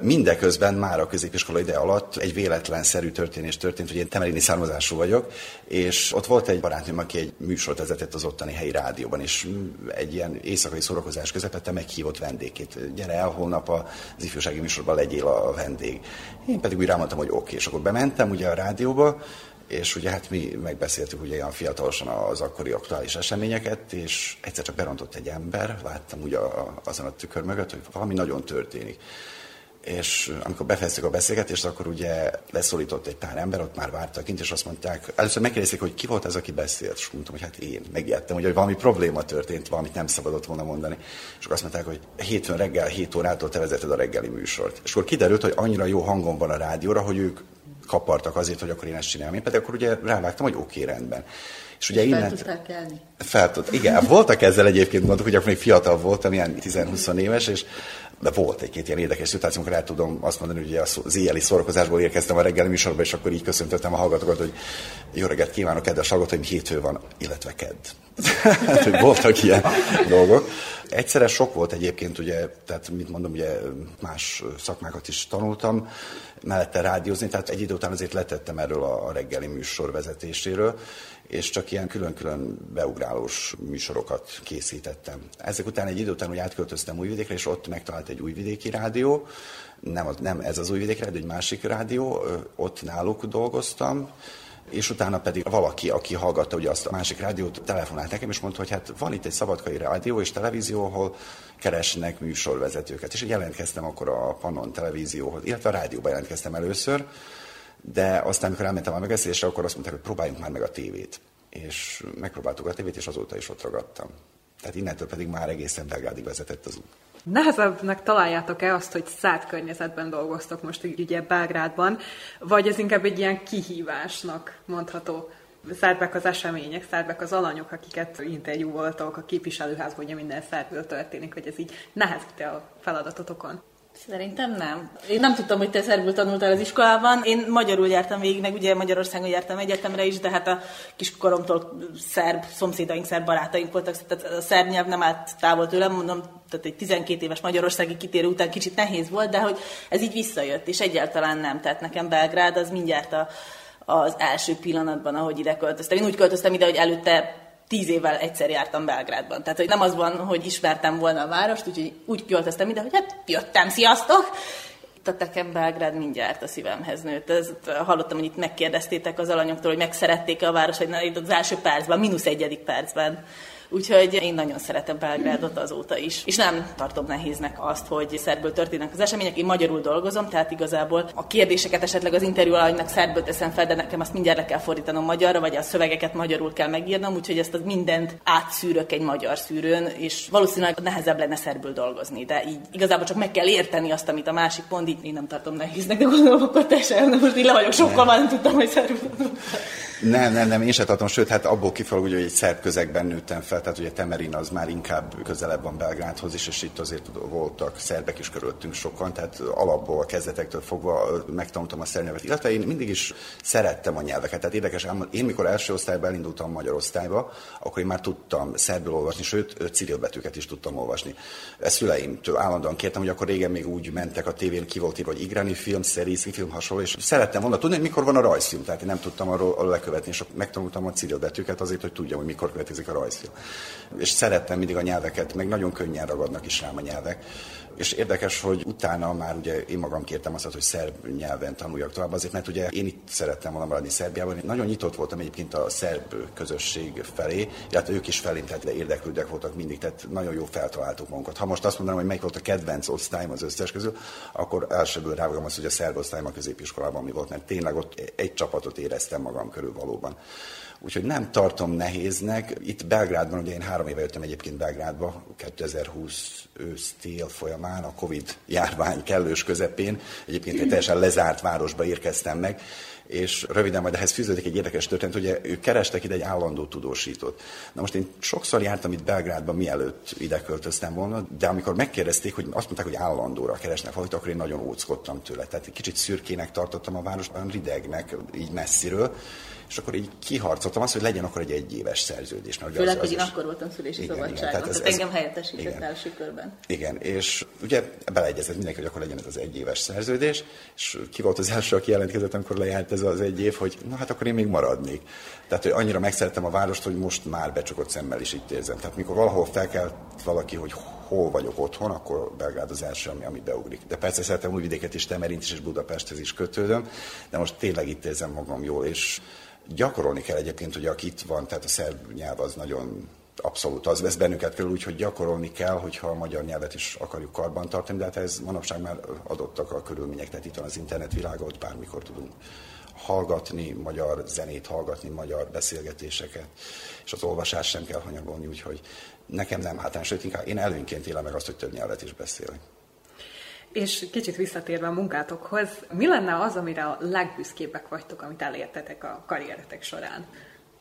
Mindeközben már a középiskola ide alatt egy véletlenszerű történés történt, hogy én temelini származású vagyok, és ott volt egy barátnőm, aki egy műsort vezetett az ottani helyi rádióban, és egy ilyen éjszakai szórakozás közepette meghívott vendégét. Gyere el, holnap az ifjúsági műsorban legyél a vendég. Én pedig úgy rámondtam, hogy oké, és akkor bementem ugye a rádióba, és ugye hát mi megbeszéltük ugye olyan fiatalosan az akkori aktuális eseményeket, és egyszer csak berontott egy ember, láttam ugye azon a tükör mögött, hogy valami nagyon történik és amikor befejeztük a beszélgetést, akkor ugye leszólított egy pár ember, ott már vártak kint, és azt mondták, először megkérdezték, hogy ki volt ez, aki beszélt, és mondtam, hogy hát én. Megijedtem, hogy valami probléma történt, valamit nem szabadott volna mondani. És akkor azt mondták, hogy hétfőn reggel 7 órától te vezeted a reggeli műsort. És akkor kiderült, hogy annyira jó hangom van a rádióra, hogy ők kapartak azért, hogy akkor én ezt csinálom. Én pedig akkor ugye rávágtam, hogy oké, okay, rendben. És ugye innen... Fel tudtál kelni? Fel tud, igen, voltak ezzel egyébként, mondtuk, hogy akkor még fiatal voltam, ilyen 10-20 éves, és de volt egy-két ilyen érdekes szituáció, amikor el tudom azt mondani, hogy az éjjeli szórakozásból érkeztem a reggeli műsorba, és akkor így köszöntöttem a hallgatókat, hogy jó reggelt kívánok, kedves hallgatóim, hétfő van, illetve kedd. hát, voltak ilyen dolgok. Egyszerre sok volt egyébként, ugye, tehát mit mondom, ugye más szakmákat is tanultam, mellette rádiózni, tehát egy idő után azért letettem erről a reggeli műsor vezetéséről, és csak ilyen külön-külön beugrálós műsorokat készítettem. Ezek után egy idő után úgy átköltöztem Újvidékre, és ott megtalált egy újvidéki rádió, nem, nem ez az újvidéki rádió, egy másik rádió, ott náluk dolgoztam, és utána pedig valaki, aki hallgatta ugye azt a másik rádiót, telefonált nekem, és mondta, hogy hát van itt egy szabadkai rádió és televízió, ahol keresnek műsorvezetőket. És jelentkeztem akkor a Pannon televízióhoz, illetve a rádióba jelentkeztem először, de aztán, amikor elmentem a megbeszélésre, akkor azt mondták, hogy próbáljunk már meg a tévét. És megpróbáltuk a tévét, és azóta is ott ragadtam. Tehát innentől pedig már egészen Belgrádig vezetett az út. Nehezebbnek találjátok-e azt, hogy szárt környezetben dolgoztok most ugye Belgrádban, vagy ez inkább egy ilyen kihívásnak mondható? szerbek az események, szerbek az alanyok, akiket interjú voltak a képviselőházban, ugye minden szerből történik, hogy ez így nehezíti a feladatotokon. Szerintem nem. Én nem tudtam, hogy te szerbül tanultál az iskolában. Én magyarul jártam végig, meg ugye Magyarországon jártam egyetemre is, de hát a kiskoromtól szerb szomszédaink, szerb barátaink voltak, tehát a szerb nyelv nem állt távol tőlem, mondom, tehát egy 12 éves magyarországi kitérő után kicsit nehéz volt, de hogy ez így visszajött, és egyáltalán nem. Tehát nekem Belgrád az mindjárt a, az első pillanatban, ahogy ide költöztem. Én úgy költöztem ide, hogy előtte tíz évvel egyszer jártam Belgrádban. Tehát, hogy nem az van, hogy ismertem volna a várost, úgyhogy úgy költöztem ide, hogy hát jöttem, sziasztok! A tekem Belgrád mindjárt a szívemhez nőtt. Ez, hallottam, hogy itt megkérdeztétek az alanyoktól, hogy megszerették a város, hogy itt az első percben, mínusz egyedik percben Úgyhogy én nagyon szeretem Belgrádot azóta is. És nem tartom nehéznek azt, hogy szerből történnek az események. Én magyarul dolgozom, tehát igazából a kérdéseket esetleg az interjú alanynak szerből teszem fel, de nekem azt mindjárt le kell fordítanom magyarra, vagy a szövegeket magyarul kell megírnom, úgyhogy ezt az mindent átszűrök egy magyar szűrőn, és valószínűleg nehezebb lenne szerből dolgozni. De így igazából csak meg kell érteni azt, amit a másik pont, így én nem tartom nehéznek, de gondolom, akkor te sem, most így le vagyok sokkal, már nem tudtam, hogy szerből. Nem, nem, nem, én sem tartom, sőt, hát abból kifolyólag, hogy egy szerb közegben nőttem fel, tehát ugye Temerin az már inkább közelebb van Belgrádhoz is, és itt azért voltak szerbek is körülöttünk sokan, tehát alapból, a kezdetektől fogva megtanultam a szerb nyelvet, illetve én mindig is szerettem a nyelveket, tehát érdekes, én mikor első osztályban elindultam magyar osztályba, akkor én már tudtam szerbül olvasni, sőt, cirilbetűket is tudtam olvasni. Ezt szüleimtől állandóan kértem, hogy akkor régen még úgy mentek a tévén, ki volt írva, hogy igrani film, szerízi film hasonló, és szerettem volna tudni, mikor van a rajzfilm, tehát én nem tudtam arról, arról követni, és megtanultam a cirilbetűket azért, hogy tudjam, hogy mikor következik a rajzfilm. És szerettem mindig a nyelveket, meg nagyon könnyen ragadnak is rám a nyelvek. És érdekes, hogy utána már ugye én magam kértem azt, hogy szerb nyelven tanuljak tovább, azért mert ugye én itt szerettem volna maradni Szerbiában. Nagyon nyitott voltam egyébként a szerb közösség felé, illetve ők is felém, tehát érdeklődek voltak mindig, tehát nagyon jó feltaláltuk magunkat. Ha most azt mondanám, hogy melyik volt a kedvenc osztályom az összes közül, akkor elsőből rávagom azt, hogy a szerb osztályom a középiskolában mi volt, mert tényleg ott egy csapatot éreztem magam körül valóban. Úgyhogy nem tartom nehéznek. Itt Belgrádban, ugye én három éve jöttem egyébként Belgrádba, 2020 ősz-tél folyamán, a Covid járvány kellős közepén, egyébként egy teljesen lezárt városba érkeztem meg, és röviden majd ehhez fűződik egy érdekes történet, ugye ők kerestek ide egy állandó tudósítót. Na most én sokszor jártam itt Belgrádban, mielőtt ide költöztem volna, de amikor megkérdezték, hogy azt mondták, hogy állandóra keresnek valamit, akkor én nagyon óckodtam tőle. Tehát egy kicsit szürkének tartottam a városban, ridegnek, így messziről, és akkor így kiharcoltam azt, hogy legyen akkor egy egyéves szerződés. Mert Főleg, az, az hogy én akkor voltam szülési igen, szabadságon, igen, tehát, ez, tehát engem helyettesített igen, első körben. Igen, és ugye beleegyezett mindenki, hogy akkor legyen ez az egyéves szerződés, és ki volt az első, aki jelentkezett, amikor lejárt ez az egy év, hogy na hát akkor én még maradnék. Tehát, hogy annyira megszerettem a várost, hogy most már becsukott szemmel is itt érzem. Tehát mikor valahol felkelt valaki, hogy hol vagyok otthon, akkor Belgrád az első, ami, ami beugrik. De persze szeretem Újvidéket is, Temerint is, és Budapesthez is kötődöm, de most tényleg itt érzem magam jól, és Gyakorolni kell egyébként, hogy aki itt van, tehát a szerb nyelv az nagyon abszolút az vesz bennünket körül, úgyhogy gyakorolni kell, hogyha a magyar nyelvet is akarjuk karban tartani, de hát ez manapság már adottak a körülmények, tehát itt van az internet világa, ott bármikor tudunk hallgatni, magyar zenét hallgatni, magyar beszélgetéseket, és az olvasás sem kell hanyagolni, úgyhogy nekem nem hátán, sőt inkább én előnként élem meg azt, hogy több nyelvet is beszélek. És kicsit visszatérve a munkátokhoz, mi lenne az, amire a legbüszkébbek vagytok, amit elértetek a karrieretek során?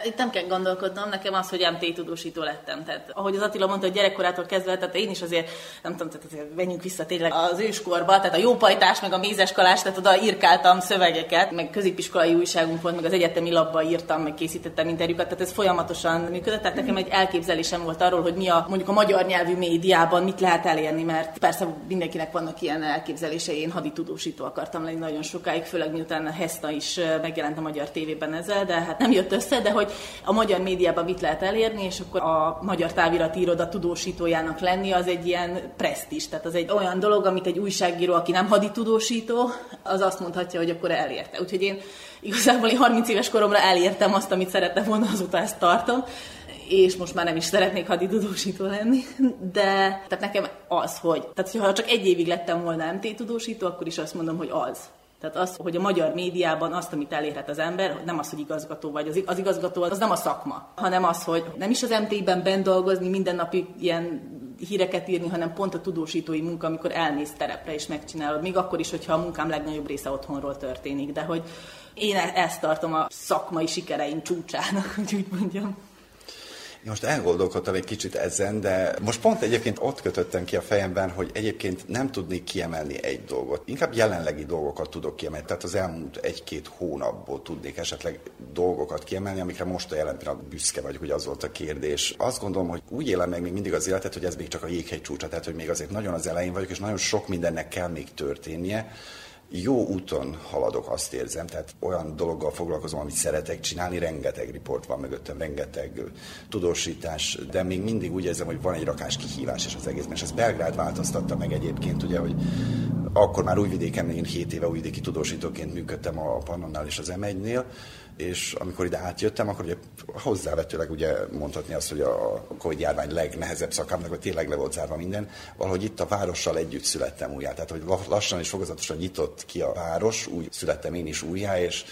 Itt nem kell gondolkodnom, nekem az, hogy MT tudósító lettem. Tehát, ahogy az Attila mondta, hogy gyerekkorától kezdve, tehát én is azért, nem tudom, tehát azért menjünk vissza tényleg az őskorba, tehát a jópajtás, meg a mézeskalás, tehát oda írkáltam szövegeket, meg középiskolai újságunk volt, meg az egyetemi labba írtam, meg készítettem interjúkat, tehát ez folyamatosan működött. Tehát nekem egy elképzelésem volt arról, hogy mi a mondjuk a magyar nyelvű médiában mit lehet elérni, mert persze mindenkinek vannak ilyen elképzelései, én haditudósító akartam lenni nagyon sokáig, főleg miután a Hesta is megjelent a magyar tévében ezzel, de hát nem jött össze, de hogy hogy a magyar médiában mit lehet elérni, és akkor a magyar távirati iroda tudósítójának lenni az egy ilyen presztis. Tehát az egy olyan dolog, amit egy újságíró, aki nem hadi tudósító, az azt mondhatja, hogy akkor elérte. Úgyhogy én igazából én 30 éves koromra elértem azt, amit szerettem volna, azóta ezt tartom és most már nem is szeretnék haditudósító lenni, de tehát nekem az, hogy, tehát ha csak egy évig lettem volna MT tudósító, akkor is azt mondom, hogy az Tehát az, hogy a magyar médiában azt, amit elérhet az ember, nem az, hogy igazgató vagy. Az, az igazgató az nem a szakma, hanem az, hogy nem is az MT-ben bent dolgozni, mindennapi ilyen híreket írni, hanem pont a tudósítói munka, amikor elmész terepre és megcsinálod, még akkor is, hogyha a munkám legnagyobb része otthonról történik. De hogy én e- ezt tartom a szakmai sikereim csúcsának, hogy úgy mondjam. Most elgondolkodtam egy kicsit ezen, de most pont egyébként ott kötöttem ki a fejemben, hogy egyébként nem tudnék kiemelni egy dolgot. Inkább jelenlegi dolgokat tudok kiemelni. Tehát az elmúlt egy-két hónapból tudnék esetleg dolgokat kiemelni, amikre most a jelen pillanat büszke vagyok, hogy az volt a kérdés. Azt gondolom, hogy úgy élem meg még mindig az életet, hogy ez még csak a jéghegy csúcsa, tehát hogy még azért nagyon az elején vagyok, és nagyon sok mindennek kell még történnie jó úton haladok, azt érzem, tehát olyan dologgal foglalkozom, amit szeretek csinálni, rengeteg riport van mögöttem, rengeteg tudósítás, de még mindig úgy érzem, hogy van egy rakás kihívás is az egészben, és ez Belgrád változtatta meg egyébként, ugye, hogy akkor már újvidéken, én 7 éve újvidéki tudósítóként működtem a Pannonnál és az M1-nél, és amikor ide átjöttem, akkor ugye hozzávetőleg ugye mondhatni azt, hogy a Covid járvány legnehezebb szakámnak, hogy tényleg le volt zárva minden, valahogy itt a várossal együtt születtem újjá. Tehát, hogy lassan és fokozatosan nyitott ki a város, úgy születtem én is újjá, és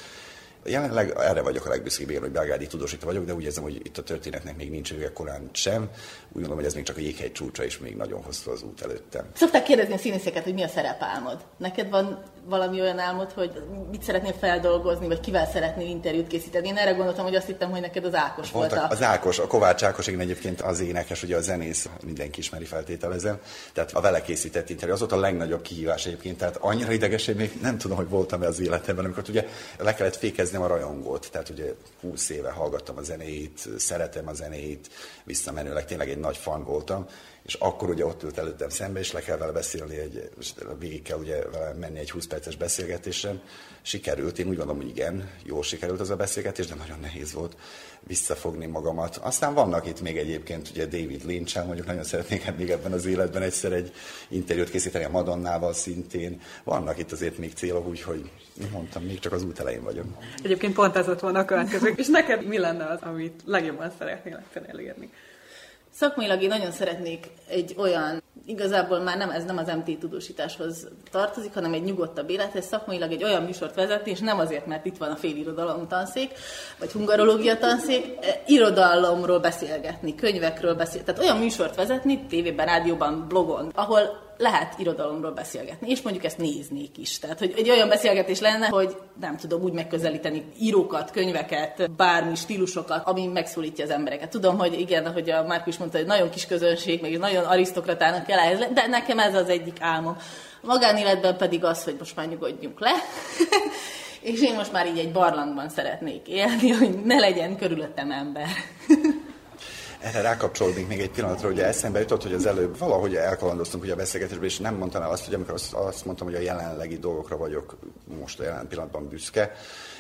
Jelenleg erre vagyok a legbüszkébb, hogy belgádi tudósító vagyok, de úgy érzem, hogy itt a történetnek még nincs vége korán sem. Úgy gondolom, hogy ez még csak a jéghegy csúcsa, és még nagyon hosszú az út előttem. Szokták kérdezni a színészeket, hogy mi a szerepálmod. Neked van valami olyan álmod, hogy mit szeretnél feldolgozni, vagy kivel szeretnél interjút készíteni? Én erre gondoltam, hogy azt hittem, hogy neked az Ákos volt a... Az Ákos, a Kovács Ákos, igen egyébként az énekes, ugye a zenész, mindenki ismeri feltételezem. Tehát a vele készített interjú, az volt a legnagyobb kihívás egyébként. Tehát annyira ideges, hogy még nem tudom, hogy voltam-e az életemben, amikor ugye le kellett fékeznem a rajongót. Tehát ugye 20 éve hallgattam a zenét, szeretem a zenét, visszamenőleg tényleg egy nagy fan voltam és akkor ugye ott ült előttem szembe, és le kell vele beszélni, egy, végig kell ugye vele menni egy 20 perces beszélgetésen. Sikerült, én úgy gondolom, hogy igen, jól sikerült az a beszélgetés, de nagyon nehéz volt visszafogni magamat. Aztán vannak itt még egyébként ugye David lynch mondjuk nagyon szeretnék még ebben az életben egyszer egy interjút készíteni a Madonnával szintén. Vannak itt azért még célok, úgyhogy mondtam, még csak az út elején vagyok. Egyébként pont ez ott van a következő. És neked mi lenne az, amit legjobban szeretnél elérni? Szakmailag én nagyon szeretnék egy olyan, igazából már nem, ez nem az MT tudósításhoz tartozik, hanem egy nyugodtabb élethez, szakmailag egy olyan műsort vezetni, és nem azért, mert itt van a félirodalom tanszék, vagy hungarológia tanszék, e, irodalomról beszélgetni, könyvekről beszélgetni, tehát olyan műsort vezetni, tévében, rádióban, blogon, ahol lehet irodalomról beszélgetni, és mondjuk ezt néznék is. Tehát, hogy egy olyan beszélgetés lenne, hogy nem tudom úgy megközelíteni írókat, könyveket, bármi stílusokat, ami megszólítja az embereket. Tudom, hogy igen, ahogy a Márkus mondta, hogy nagyon kis közönség, meg nagyon arisztokratának kell ehhez, de nekem ez az egyik álmom. A magánéletben pedig az, hogy most már nyugodjunk le, és én most már így egy barlangban szeretnék élni, hogy ne legyen körülöttem ember. Erre rákapcsolódnék még egy pillanatra, hogy eszembe jutott, hogy az előbb valahogy elkalandoztunk ugye a beszélgetésben, és nem mondtam el azt, hogy amikor azt, azt mondtam, hogy a jelenlegi dolgokra vagyok most a jelen pillanatban büszke,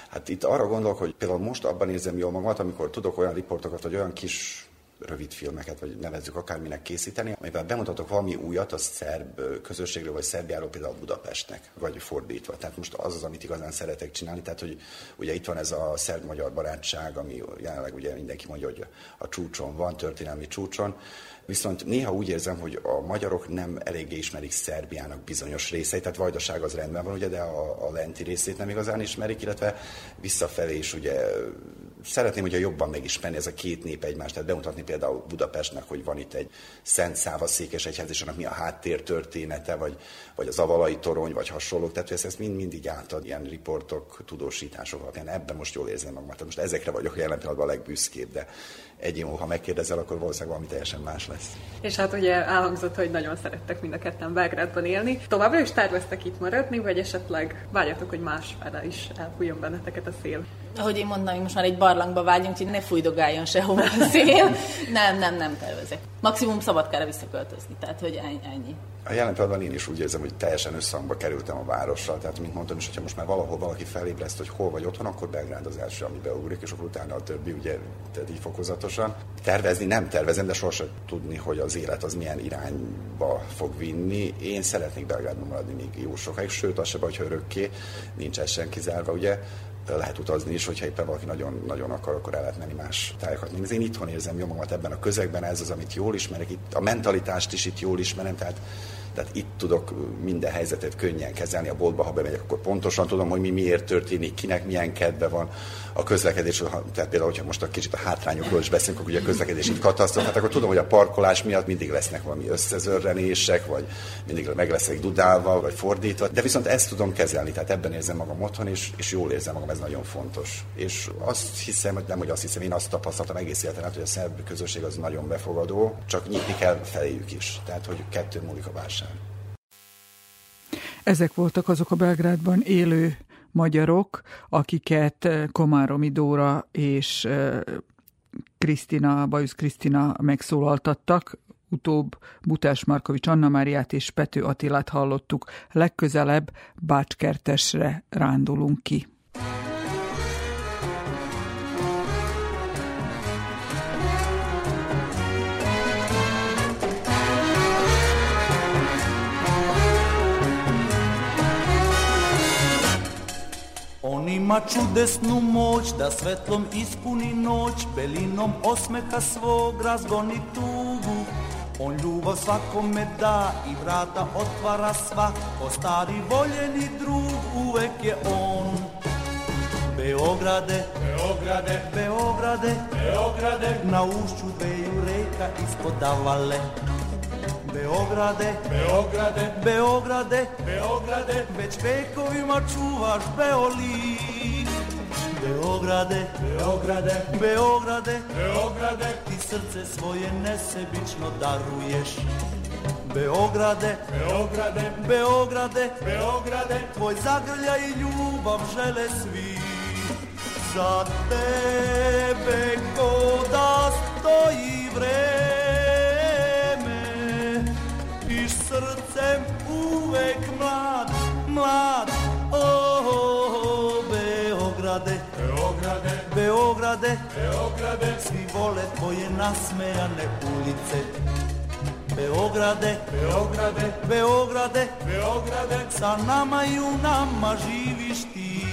Hát itt arra gondolok, hogy például most abban érzem jól magamat, amikor tudok olyan riportokat, vagy olyan kis rövid filmeket, vagy nevezzük akárminek készíteni, amivel bemutatok valami újat a szerb közösségről, vagy Szerbiáról, például Budapestnek, vagy fordítva. Tehát most az az, amit igazán szeretek csinálni. Tehát, hogy ugye itt van ez a szerb-magyar barátság, ami jelenleg ugye mindenki mondja, hogy a csúcson van, történelmi csúcson, Viszont néha úgy érzem, hogy a magyarok nem eléggé ismerik Szerbiának bizonyos részeit, tehát Vajdaság az rendben van, ugye, de a, a lenti részét nem igazán ismerik, illetve visszafelé is ugye szeretném, hogyha jobban megismerni ez a két nép egymást, tehát bemutatni például Budapestnek, hogy van itt egy Szent Száva székesegyház, és annak mi a háttér története, vagy, vagy az avalai torony, vagy hasonlók. Tehát ezt, ezt mind, mindig átad ilyen riportok, tudósítások alapján. Ebben most jól érzem magamat. Most ezekre vagyok jelen pillanatban a legbüszkébb, de egy év, ha megkérdezel, akkor valószínűleg valami teljesen más lesz. És hát ugye elhangzott, hogy nagyon szerettek mind a ketten Belgrádban élni. Továbbra is terveztek itt maradni, vagy esetleg várjatok, hogy más fele is elfújjon benneteket a szél? Ahogy én mondtam, most már egy barlangba vágyunk, hogy ne fújdogáljon sehova a szél. nem, nem, nem tervezek. Maximum szabadkára visszaköltözni, tehát hogy ennyi. A jelen pillanatban én is úgy érzem, hogy teljesen összhangba kerültem a várossal. Tehát, mint mondtam is, hogyha most már valahol valaki felébreszt, hogy hol vagy otthon, akkor Belgrád az első, ami beugrik, és akkor utána a többi, ugye, tehát így fokozatosan. Tervezni nem tervezem, de sosem tudni, hogy az élet az milyen irányba fog vinni. Én szeretnék Belgrádban maradni még jó sokáig, sőt, az se baj, hogy örökké, nincs ez sem kizárva, ugye lehet utazni is, hogyha éppen valaki nagyon, nagyon akar, akkor el lehet menni más tájakat nézni. Én itthon érzem jó magamat ebben a közegben, ez az, amit jól ismerek, itt a mentalitást is itt jól ismerem, tehát Tehát itt tudok minden helyzetet könnyen kezelni. A boltba, ha bemegyek, akkor pontosan tudom, hogy mi miért történik, kinek milyen kedve van a közlekedés, tehát például, hogyha most a kicsit a hátrányokról is beszélünk, akkor ugye a közlekedés így katasztrofát, akkor tudom, hogy a parkolás miatt mindig lesznek valami összezörrenések, vagy mindig meg leszek dudálva, vagy fordítva, de viszont ezt tudom kezelni, tehát ebben érzem magam otthon, és, és jól érzem magam, ez nagyon fontos. És azt hiszem, hogy nem, hogy azt hiszem, én azt tapasztaltam egész életem, hogy a szerb közösség az nagyon befogadó, csak nyitni kell feléjük is. Tehát, hogy kettő múlik a válság. Ezek voltak azok a Belgrádban élő magyarok, akiket Komáromi Dóra és Krisztina, Bajusz Krisztina megszólaltattak, utóbb Butás Markovics Anna Máriát és Pető Attilát hallottuk. Legközelebb Bácskertesre rándulunk ki. Ima čudesnu moć da svetlom ispuni noć, belinom osmeha svog razgoni tugu. On ljubav svakome da i vrata otvara sva, ko stari voljeni drug uvek je on. Beograde, Beograde, Beograde, Beograde, na ušću dveju reka ispod davale. Beograde, Beograde, Beograde, Beograde, već vekovima čuvaš Beolik. Beograde, Beograde, Beograde, Beograde, ti srce svoje nesebično daruješ. Beograde, Beograde, Beograde, Beograde, tvoj zagrlja i ljubav žele svi. Za tebe ko da stoji vreme i srcem uvek mlad, mlad, oh, oh, oh Beograde, Beograde, Beograde, svi vole tvoje nasmejane ulice. Beograde, Beograde, Beograde, Beograde, sa nama i u nama živiš ti.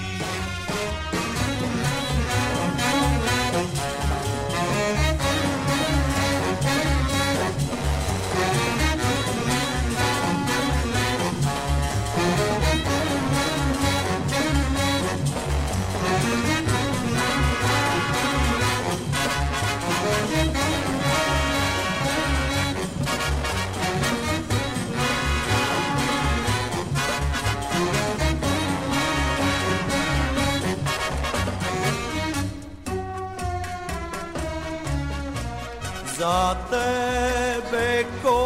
Za tebe ko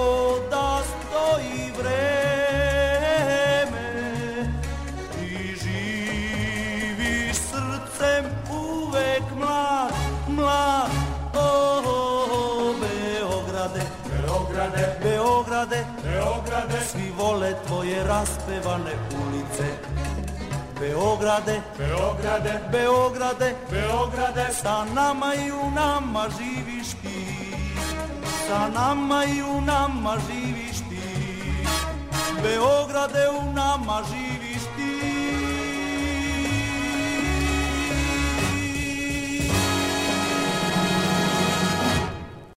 da stoji vreme. Ti živiš srcem uvek mlad, mlad. Oh, oh, oh, Beograde, Beograde, Beograde, Beograde. Svi vole tvoje raspevane ulice. Beograde, Beograde, Beograde, Beograde, sa nama i u nama živiš ti. Sa nama i u nama živiš ti. Beograde u nama živiš